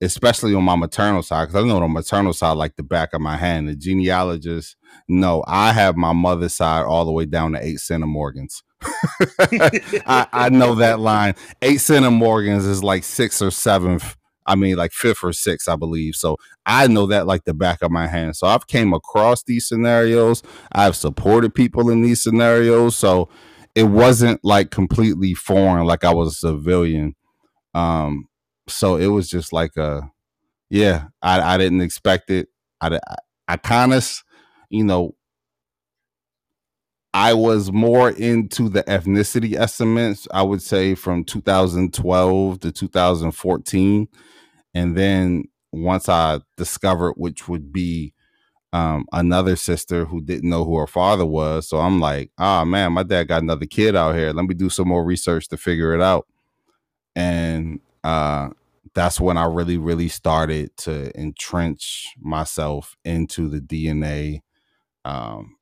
especially on my maternal side, because I know the maternal side like the back of my hand. The genealogist, no, I have my mother's side all the way down to eight centimorgans. [laughs] I, I know that [laughs] line. Eight centimorgans is like sixth or seventh I mean, like fifth or sixth, I believe. So I know that like the back of my hand. So I've came across these scenarios. I've supported people in these scenarios. So it wasn't like completely foreign, like I was a civilian. Um, so it was just like a, yeah, I, I didn't expect it. I, I, I kind of, you know, I was more into the ethnicity estimates, I would say from 2012 to 2014. And then once I discovered which would be um, another sister who didn't know who her father was. So I'm like, ah, oh, man, my dad got another kid out here. Let me do some more research to figure it out. And uh, that's when I really, really started to entrench myself into the DNA, um,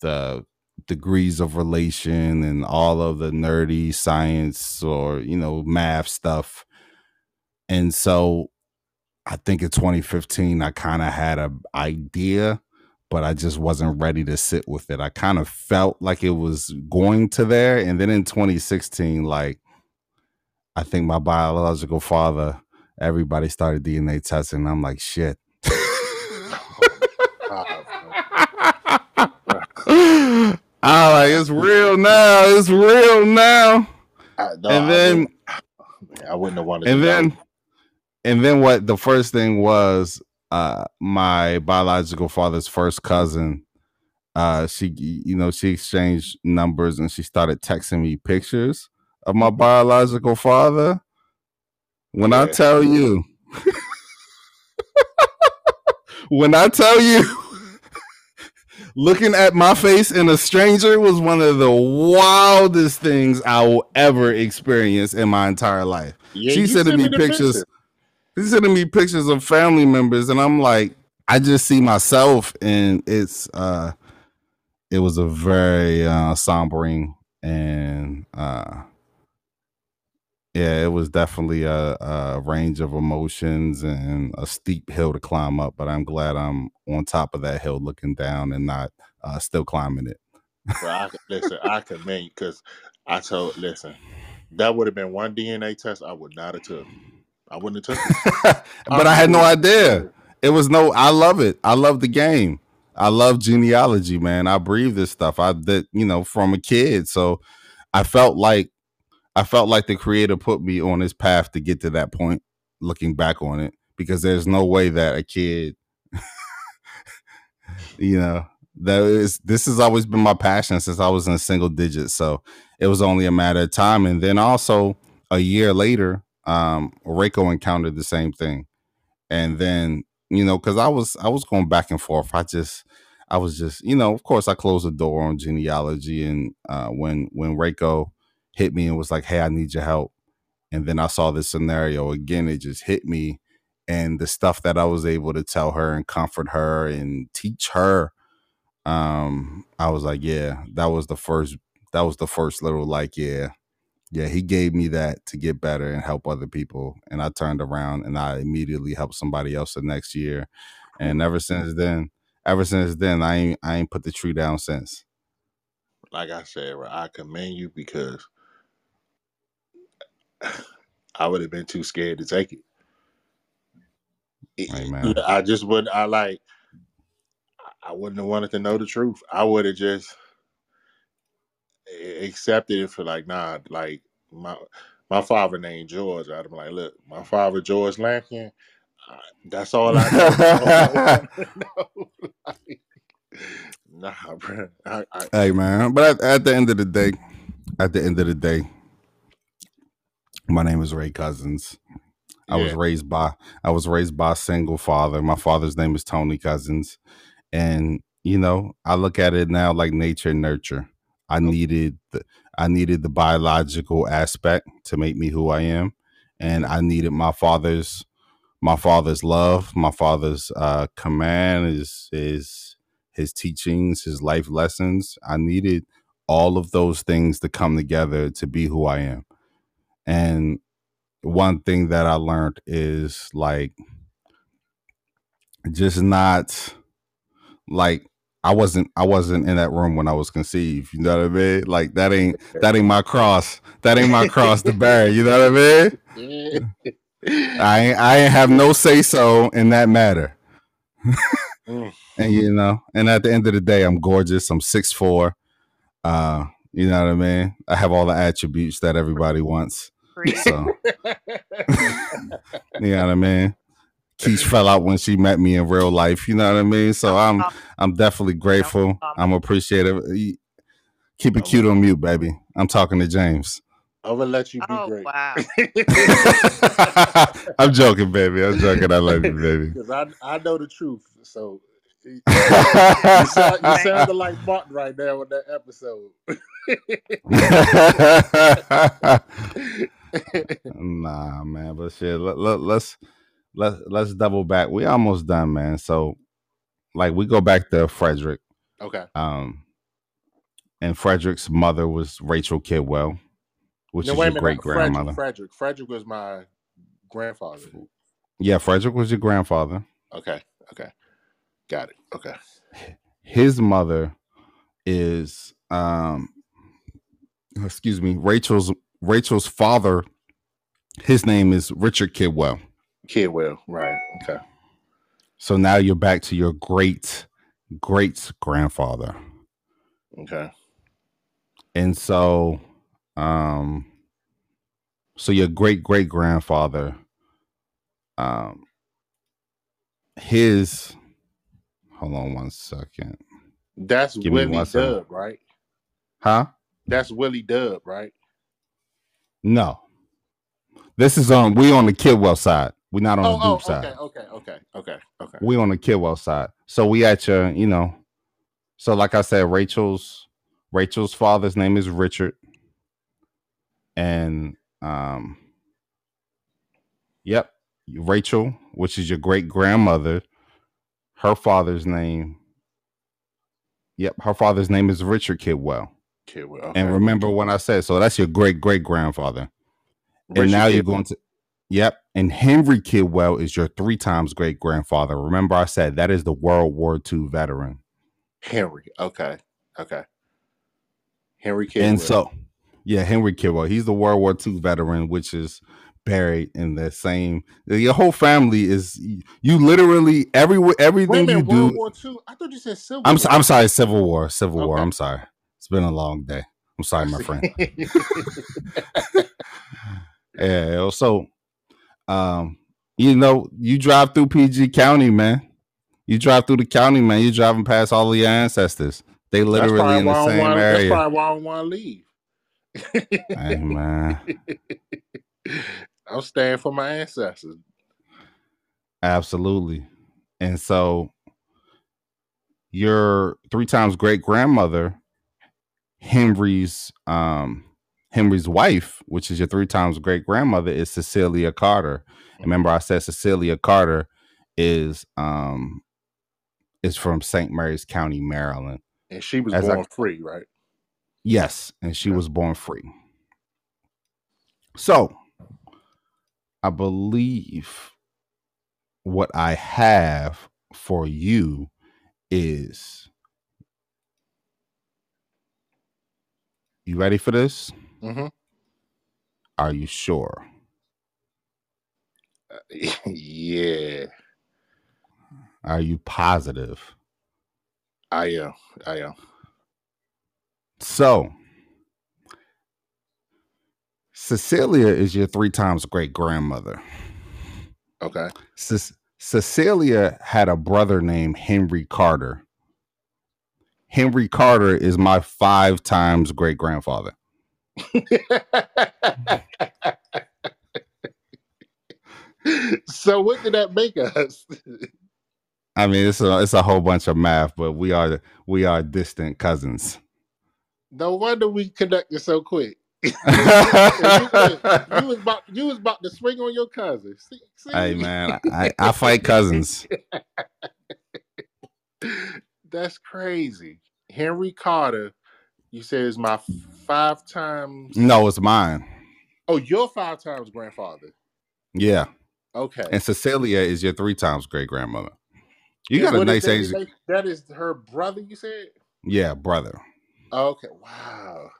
the degrees of relation, and all of the nerdy science or, you know, math stuff. And so I think in 2015, I kind of had an idea, but I just wasn't ready to sit with it. I kind of felt like it was going to there. And then in 2016, like, I think my biological father, everybody started DNA testing. I'm like, shit. [laughs] I'm like, it's real now. It's real now. I, no, and then I, I wouldn't have wanted. And then, and then what? The first thing was uh my biological father's first cousin. Uh, she, you know, she exchanged numbers and she started texting me pictures of my biological father. When yeah. I tell you, [laughs] when I tell you, [laughs] looking at my face in a stranger was one of the wildest things I will ever experience in my entire life. Yeah, she sending me pictures. Picture. She's sending me pictures of family members, and I'm like, I just see myself, and it's uh, it was a very uh, sombering and uh yeah, it was definitely a, a, range of emotions and a steep hill to climb up. But I'm glad I'm on top of that hill, looking down and not uh, still climbing it. I, listen, I commend you because I told, listen, that would have been one DNA test I would not have took. I wouldn't have took it. [laughs] but I, I had no idea. It was no. I love it. I love the game. I love genealogy, man. I breathe this stuff. I did, you know, from a kid. So I felt like I felt like the creator put me on this path to get to that point, looking back on it, because there's no way that a kid, [laughs] you know, that is this has always been my passion since I was in single digits. So it was only a matter of time. And then also a year later, um, Reiko encountered the same thing. And then, you know, because I was I was going back and forth. I just I was just, you know, of course I closed the door on genealogy and uh when when Reiko hit me and was like, "Hey, I need your help." And then I saw this scenario again. It just hit me, and the stuff that I was able to tell her and comfort her and teach her. Um, I was like, yeah, that was the first. That was the first little like, yeah, yeah. He gave me that to get better and help other people, and I turned around and I immediately helped somebody else the next year, and ever since then, ever since then, I ain't I ain't put the tree down since. Like I said, I commend you because [sighs] I would have been too scared to take it. Amen. I just wouldn't. I like. I wouldn't have wanted to know the truth. I would have just accepted it for like, nah, like my my father named George. I'd be like, look, my father George Lampkin. Uh, that's all I know. [laughs] [laughs] [laughs] nah, bro. I, I, hey, man. But at, at the end of the day, at the end of the day, my name is Ray Cousins. I yeah. was raised by I was raised by a single father. My father's name is Tony Cousins. And you know, I look at it now like nature and nurture. I needed the I needed the biological aspect to make me who I am. And I needed my father's my father's love, my father's uh command, his his his teachings, his life lessons. I needed all of those things to come together to be who I am. And one thing that I learned is like just not like I wasn't I wasn't in that room when I was conceived. You know what I mean? Like that ain't that ain't my cross. That ain't my cross to bear. You know what I mean? [laughs] I ain't, I ain't have no say so in that matter. Mm. And you know, and at the end of the day, I'm gorgeous. I'm six four. Uh, you know what I mean? I have all the attributes that everybody wants. So [laughs] [laughs] you know what I mean? Keach fell out when she met me in real life. You know what I mean? So I'm I'm definitely grateful. I'm appreciative. Keep it cute on mute, baby. I'm talking to James. I'm gonna let you be Oh great. wow. [laughs] I'm joking, baby. I'm joking. I love you, baby. [laughs] Because I I know the truth. So [laughs] you, sound, you sounded like Martin right now with that episode. nah, man, but shit. Let, let, let's let let's double back. We almost done, man. So, like, we go back to Frederick. okay. Um, and Frederick's mother was Rachel Kidwell, which No, is your great Frederick, grandmother. Frederick. Frederick was my grandfather. Yeah, Frederick was your grandfather. Okay. Okay. Got it. Okay. His mother is um, excuse me, Rachel's Rachel's father. His name is Richard Kidwell. Kidwell. Right. Okay. So now you're back to your great great grandfather. Okay. And so um so your great great grandfather um his hold on one second. That's Give Willie one second. Doub, right? Huh? That's Willie Doub, right? No. This is on we on the Kidwell side. We're not on Oh, the oh, Doub side. okay, okay, okay, okay, okay. We on the Kidwell side. So we at your, you know. So like I said, Rachel's Rachel's father's name is Richard. And um Yep, Rachel, which is your great grandmother, her father's name. Yep, her father's name is Richard Kidwell. Kidwell. Okay. And remember what I said. So that's your great great grandfather. and now you're going to Yep. And Henry Kidwell is your three times great grandfather. Remember, I said that is the World War II veteran. Henry. Okay. Okay. Henry Kidwell. And so, yeah, Henry Kidwell, he's the World War II veteran, which is buried in the same. Your whole family is you literally every everything you minute, World do. War II? I thought you said Civil I'm War. I'm sorry, Civil War, Civil War. I'm sorry. It's been a long day. I'm sorry, my friend. [laughs] [laughs] Yeah. So, um, you know, you drive through PG County, man. You drive through the county, man. You're driving past all of your ancestors. They literally in the same wanna- That's probably why I don't want to leave. Hey, man. [laughs] I'm staying for my ancestors. Absolutely. And so, your three times great grandmother, Henry's um Henry's wife, which is your three times great grandmother, is Cecilia Carter. And remember, I said Cecilia Carter is um is from St. Mary's County, Maryland. And she was As I- born free, right? Yes, and she Okay. was born free. So, I believe what I have for you is you ready for this? Mm-hmm. Are you sure? [laughs] yeah, Are you positive? I am. I am. So, Cecilia is your three times great grandmother. Okay. Ce- Cecilia had a brother named Henry Carter. Henry Carter is my five times great grandfather. [laughs] so what did that make us? I mean, it's a it's a whole bunch of math, but we are we are distant cousins. no wonder we connected so quick. [laughs] you, [laughs] you was about you was about to swing on your cousin. See, see? hey man, I, I fight cousins. That's crazy. Henry Carter, you said it's my five times. No, it's mine. Oh, your five times grandfather. Yeah, Okay. and Cecilia is your three times great grandmother. You got a nice that? age. That is her brother. You said. Yeah, brother. Okay. Wow.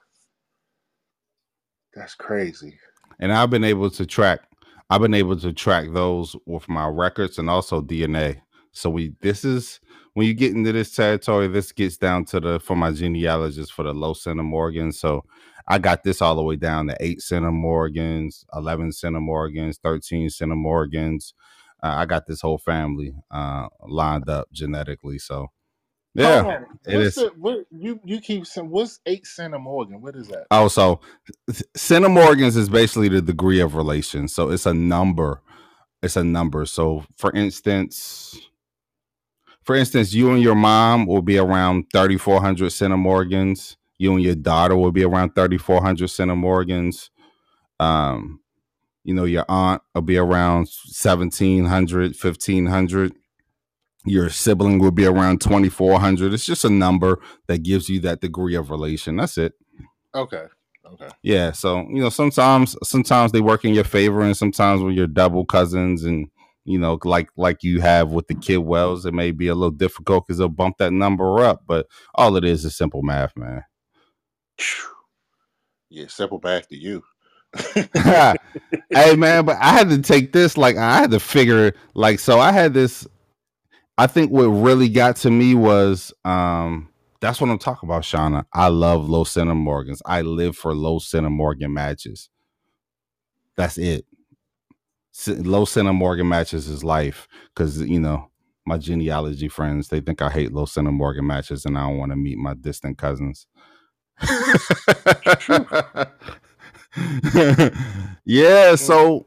That's crazy. and I've been able to track I've been able to track those with my records and also DNA. So we this is when you get into this territory, this gets down to the for my genealogist for the low centimorgans. So I got this all the way down to eight centimorgans, eleven centimorgans, thirteen centimorgans. Uh, I got this whole family uh, lined up genetically. So yeah, it What's is. the what you you keep saying? What's eight centimorgan? What is that? Oh, so centimorgans is basically the degree of relation. So it's a number. It's a number. So for instance, for instance, you and your mom will be around 3,400 centimorgans. You and your daughter will be around 3,400 centimorgans. Um, you know, your aunt will be around 1,700, 1,500. Your sibling will be around 2,400. It's just a number that gives you that degree of relation. That's it. Okay. Okay. Yeah, so you know, sometimes sometimes they work in your favor, and sometimes when you're double cousins, and you know, like like you have with the Kidwells, it may be a little difficult because they'll bump that number up. But all it is is simple math, man. Yeah, simple math to you. [laughs] [laughs] hey, man, but I had to take this. Like, I had to figure. Like, so I had this. I think what really got to me was um that's what I'm talking about, Shauna. I love low centimorgans. I live for low centimorgan matches. That's it. C- Centimorgan matches is life because you know my genealogy friends they think I hate low centimorgan matches and I don't want to meet my distant cousins. [laughs] yeah, so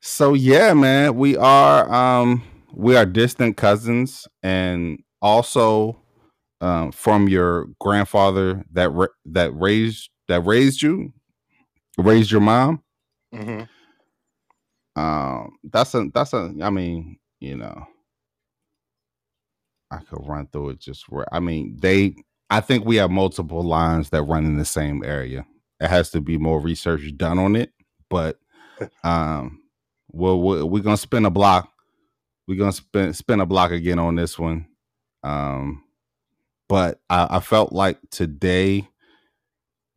so yeah, man, we are um we are distant cousins and also um from your grandfather that ra- that raised that raised you raised your mom? Hmm um that's a that's a i mean you know i could run through it just where i mean they i think we have multiple lines that run in the same area. It has to be more research done on it but [laughs] um well we're, we're gonna spin a block we're gonna spin spin a block again on this one. Um but i, I felt like today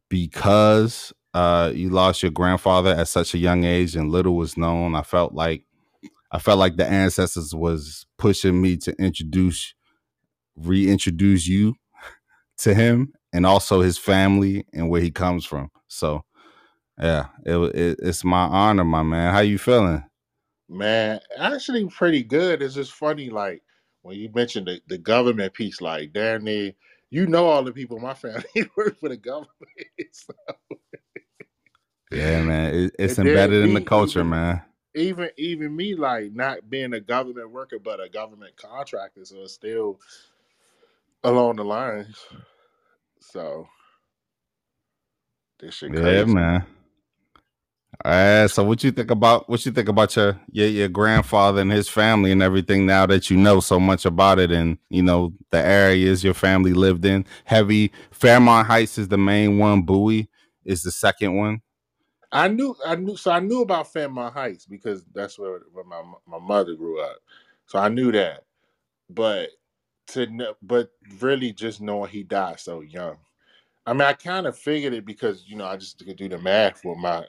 because uh you lost your grandfather at such a young age and little was known i felt like i felt like the ancestors was pushing me to introduce reintroduce you [laughs] to him and also his family and where he comes from so yeah it, it it's my honor my man how you feeling Man, actually pretty good. It's just funny, like when you mentioned the, the government piece, like damn near you know all the people in my [laughs] family [laughs] work for the government. So, yeah man it, it's and embedded in the culture even man even even me like not being a government worker but a government contractor, so it's still along the lines. So this shit yeah man All right. So what you think about what you think about your, your your grandfather and his family and everything now that you know so much about it and you know the areas your family lived in? Heavy Fairmount Heights is the main one, Bowie is the second one. I knew, I knew, so I knew about Fairmount Heights because that's where, where my my mother grew up. So I knew that, but to know, but really just knowing he died so young. I mean, I kind of figured it because you know I just could do the math with my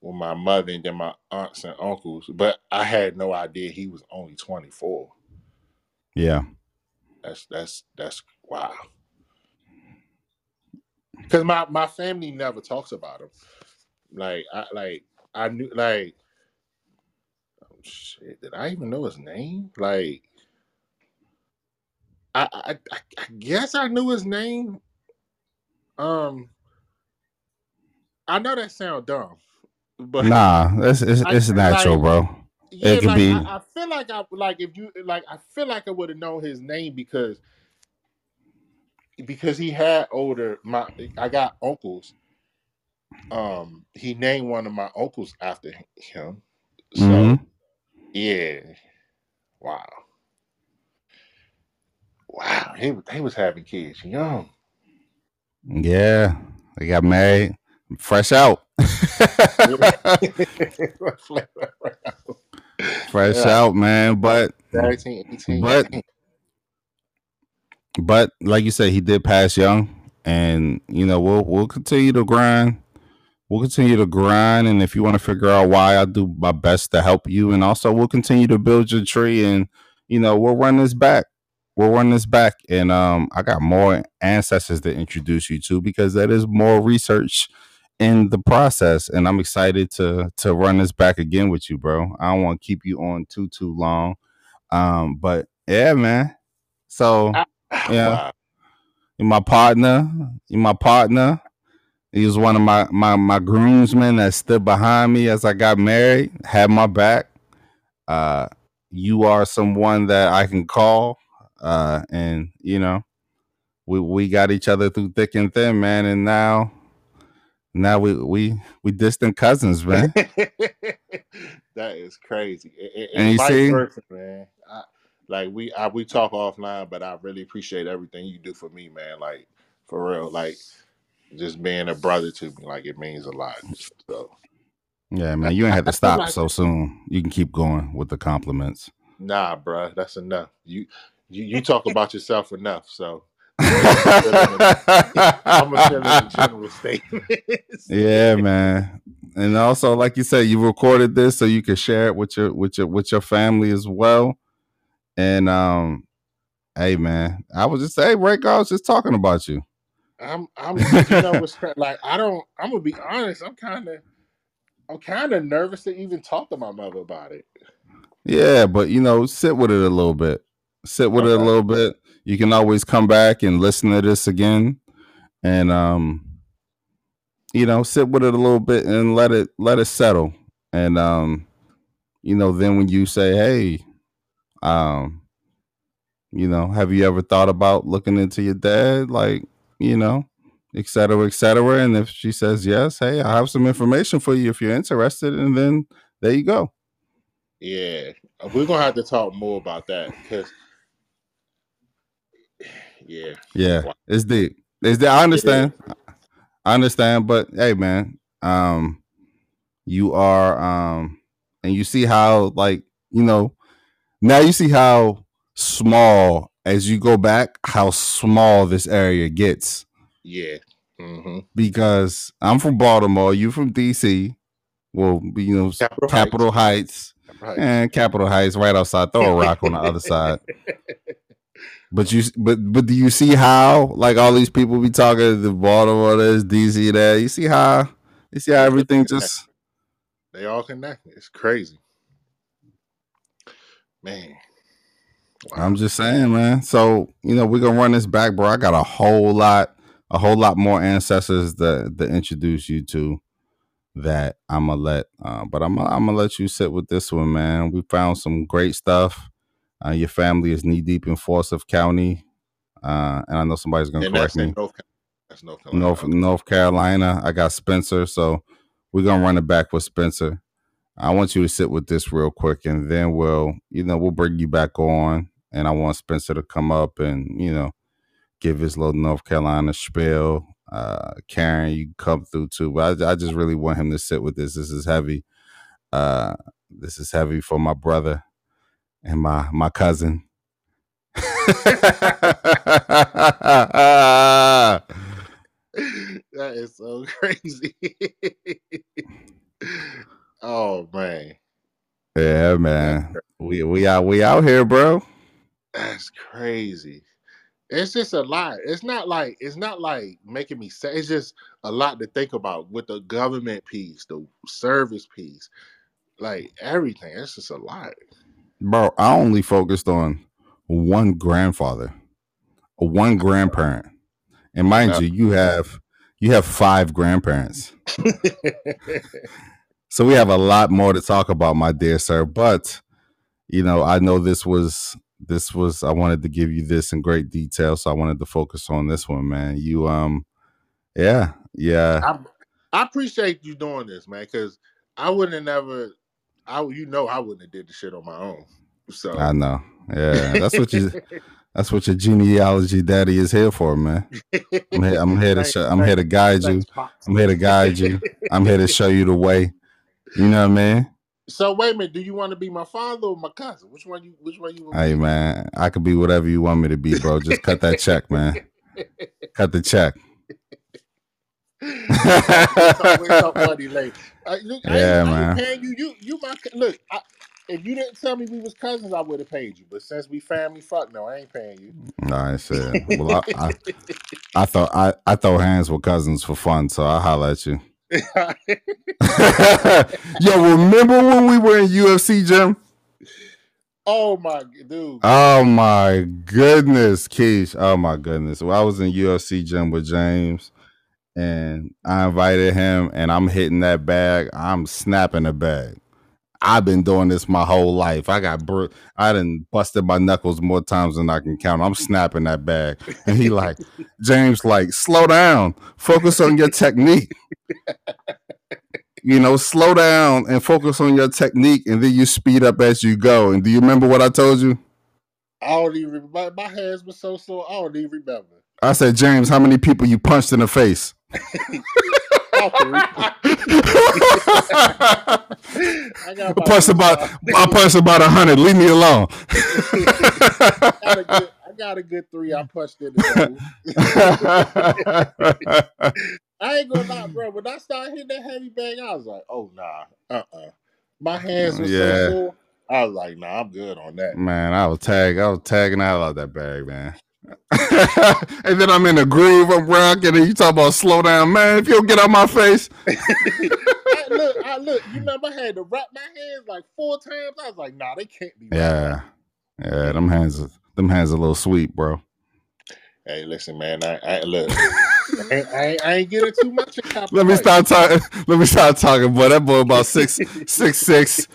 with my mother and then my aunts and uncles, but I had no idea he was only twenty four. Yeah. That's that's that's wow. Because my my family never talks about him. Like I like I knew like oh, shit. Did I even know his name? Like I I I guess I knew his name. Um, I know that sound dumb, but Nah, it's it's, I natural, like bro. yeah, It could like be I, I feel like I like if you like I feel like I would have known his name because because he had older my I got uncles. Um, he named one of my uncles after him. So Mhm. yeah, wow, wow. He was- they was having kids young. Yeah. They got married. Fresh out. [laughs] Fresh yeah, out, man. But 13, 18, but 19. but like you said, he did pass young, and you know we'll we'll continue to grind. We'll continue to grind. And if you want to figure out why, I'll do my best to help you. And also, we'll continue to build your tree. And you know, we'll run this back. We'll run this back. And um, I got more ancestors to introduce you to because that is more research in the process. And I'm excited to to run this back again with you, bro. I don't want to keep you on too too long. Um, but yeah, man. So yeah. Wow. You're my partner. You're my partner. He was one of my, my my groomsmen that stood behind me as I got married, had my back. Uh, you are someone that I can call, uh, and you know, we we got each other through thick and thin, man. And now, now we we we distant cousins, man. [laughs] that is crazy. And, and- you see? versa, man. I, like we I, we talk offline, but I really appreciate everything you do for me, man. Like for real, like just being a brother to me, like it means a lot. So Yeah, man. You ain't had to [laughs] stop so soon. You can keep going with the compliments. nah, bruh, that's enough. You you, you talk [laughs] about yourself enough. So [laughs] I'm gonna in general statements. yeah, man. And also, like you said, you recorded this so you can share it with your with your with your family as well. And um, hey, man, I was just hey, Ray, I was just talking about you. I'm I'm you know [laughs] like I don't I'm gonna be honest, I'm kinda I'm kinda nervous to even talk to my mother about it. Yeah, but you know, sit with it a little bit. Sit with it a little bit. You can always come back and listen to this again, and um, you know, sit with it a little bit and let it let it settle. And um, you know, then when you say, "Hey, um, you know, have you ever thought about looking into your dad?" Like, you know, et cetera, et cetera. And if she says yes, hey, I have some information for you if you're interested. And then there you go. Yeah. We're gonna have to talk more about that because [sighs] yeah. Yeah, Wow. it's deep. It's deep. I understand. I understand, but hey, man, um, you are, um, and you see how, like, you know, now you see how small as you go back, how small this area gets. Yeah. hmm Because I'm from Baltimore, you from DC. Well, you know, Capitol Capitol Heights, Right. and Capitol Heights right outside. Throw a rock on the other side. [laughs] But you, but but do you see how like all these people be talking the Baltimore this DC that you see how you see how everything just They all connect. It's crazy. Man. Wow. I'm just saying, man. So you know we're gonna run this back, bro. I got a whole lot, a whole lot more ancestors that that introduce you to that I'm gonna let, uh, but I'm I'm gonna let you sit with this one, man. We found some great stuff. Uh, your family is knee deep in Forsyth County, uh, and I know somebody's gonna and correct me. North That's North Carolina. North North Carolina. I got Spencer, so we're gonna run it back with Spencer. I want you to sit with this real quick, and then we'll, you know, we'll bring you back on. And I want Spencer to come up and you know give his little North Carolina spiel. Uh, Karen, you come through too, but I, I just really want him to sit with this. This is heavy. Uh, this is heavy for my brother and my my cousin. [laughs] that is so [laughs] crazy. [laughs] oh man, yeah, man. We we out we out here, bro. that's crazy. It's just a lot. It's not like it's not like making me sad. It's just a lot to think about with the government piece, the service piece, like everything. It's just a lot. Bro, I only focused on one grandfather, one grandparent. And mind you, you have you have five grandparents. [laughs] So we have a lot more to talk about, my dear sir. But you know, I know this was this was I wanted to give you this in great detail, so I wanted to focus on this one, man. You um yeah, yeah. I, I appreciate you doing this, man, because I wouldn't have never. I you know I wouldn't have did the shit on my own. So I know. Yeah. That's what you [laughs] that's what your genealogy daddy is here for, man. I'm here, I'm here to show, I'm here to guide you. I'm here to guide you. I'm here to show you the way. You know what I mean? So wait a minute, do you want to be my father or my cousin? Which one you? Which one you? want Hey man, I could be whatever you want me to be, bro. Just cut that check, man. Cut the check. Money [laughs] later? I, look, Yeah, I man. you. You, you my look. I, if you didn't tell me we was cousins, I would have paid you. But since we family, fuck no, I ain't paying you. No, I said. [laughs] Well, I, I, I thought I, I throw hands with cousins for fun, so I holla at you. [laughs] Yo, remember when we were in UFC gym? oh my dude. Oh my goodness, Keish. Oh my goodness. Well, I was in UFC gym with James and I invited him and I'm hitting that bag. I'm snapping the bag. I've been doing this my whole life. I got br- I done busted my knuckles more times than I can count. I'm snapping that bag. And he like, [laughs] James, like, slow down. Focus on your technique. You know, slow down and focus on your technique, and then you speed up as you go. And do you remember what I told you? I don't even. My, my hands were so sore. I don't even remember. I said, James, how many people you punched in the face? [laughs] All. I I got punched about I punched about a hundred. Leave me alone. [laughs] I got a good, I got a good three. I punched in the. [laughs] I ain't gonna lie, bro. When I started hitting that heavy bang, I was like, oh nah, uh uh My hands were Yeah. so sore. I was like, nah, I'm good on that. man, I was tag, I was tagging out of that bag, man. [laughs] and then I'm in a groove, I'm rocking, and you talk about slow down, man. If you don't get out my face, [laughs] I look, I look. You remember I had to wrap my hands like four times. I was like, nah, they can't be. yeah, yeah, them hands, them hands a little sweet, bro. Hey, listen, man. I, I look. I, ain't- I, ain't- getting too much. [laughs] Let me start talking. Let me start talking, boy. That boy about six, six, six.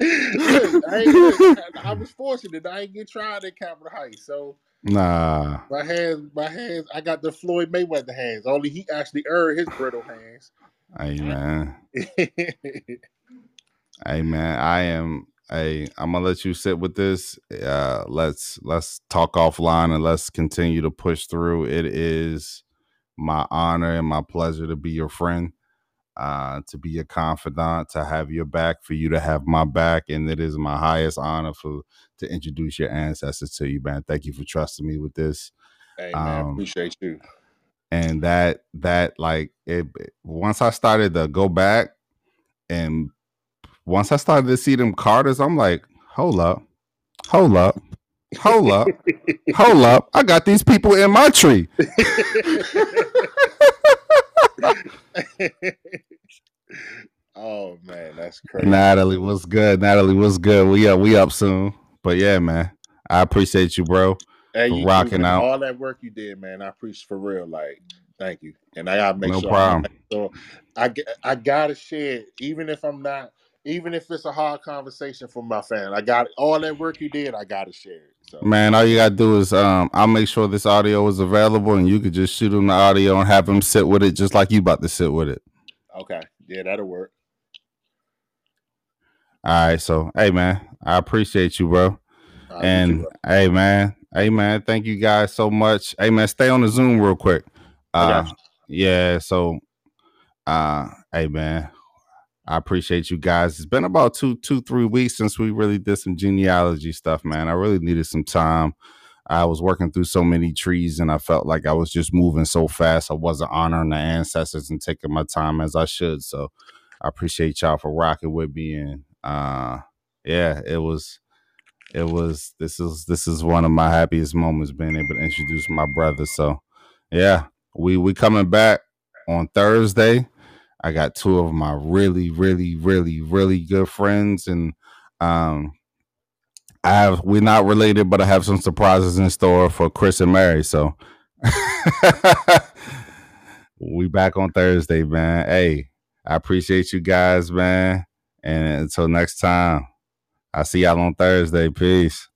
Look, I, look, I was fortunate. I ain't get tried at Capitol Heights, so Nah, my hands, my hands. I got the Floyd Mayweather hands. Only he actually earned his brittle hands. hey man, [laughs] hey man. I am. Hey, I'm gonna let you sit with this. Uh, let's let's talk offline and let's continue to push through. It is my honor and my pleasure to be your friend, uh, to be your confidant, to have your back, for you to have my back, and it is my highest honor for to introduce your ancestors to you, man. Thank you for trusting me with this. hey man, Um, appreciate you. and that that like it once I started to go back and once I started to see them Carters, I'm like, hold up, hold up, hold up, [laughs] hold up. I got these people in my tree. [laughs] [laughs] oh man, that's crazy. Natalie, what's good? Natalie, what's good? We up, we up soon. But yeah, man. I appreciate you, bro. Hey, you, rocking out. all that work you did, man. I appreciate for real. Like, thank you. And I gotta make No sure. problem. So I gotta share, even if I'm not, even if it's a hard conversation for my family. I got all that work you did. I gotta share it. So Man, all you gotta do is um I'll make sure this audio is available and you could just shoot him the audio and have him sit with it just like you about to sit with it. okay, yeah, that'll work. All right, so hey man, I appreciate you, bro. Right, you And too, bro. hey man, hey man, thank you guys so much. Hey man, stay on the Zoom real quick. Uh yeah, so uh hey man, I appreciate you guys. It's been about two, two, three weeks since we really did some genealogy stuff, man. I really needed some time. I was working through so many trees and I felt like I was just moving so fast. I wasn't honoring the ancestors and taking my time as I should. So I appreciate y'all for rocking with me. And uh yeah, it was it was this is this is one of my happiest moments being able to introduce my brother. So yeah, we we coming back on Thursday. I got two of my really, really, really, really good friends, and um, I have we're not related, but I have some surprises in store for Chris and Mary. So [laughs] we back on Thursday, man. Hey, I appreciate you guys, man. And until next time, I see y'all on Thursday. Peace.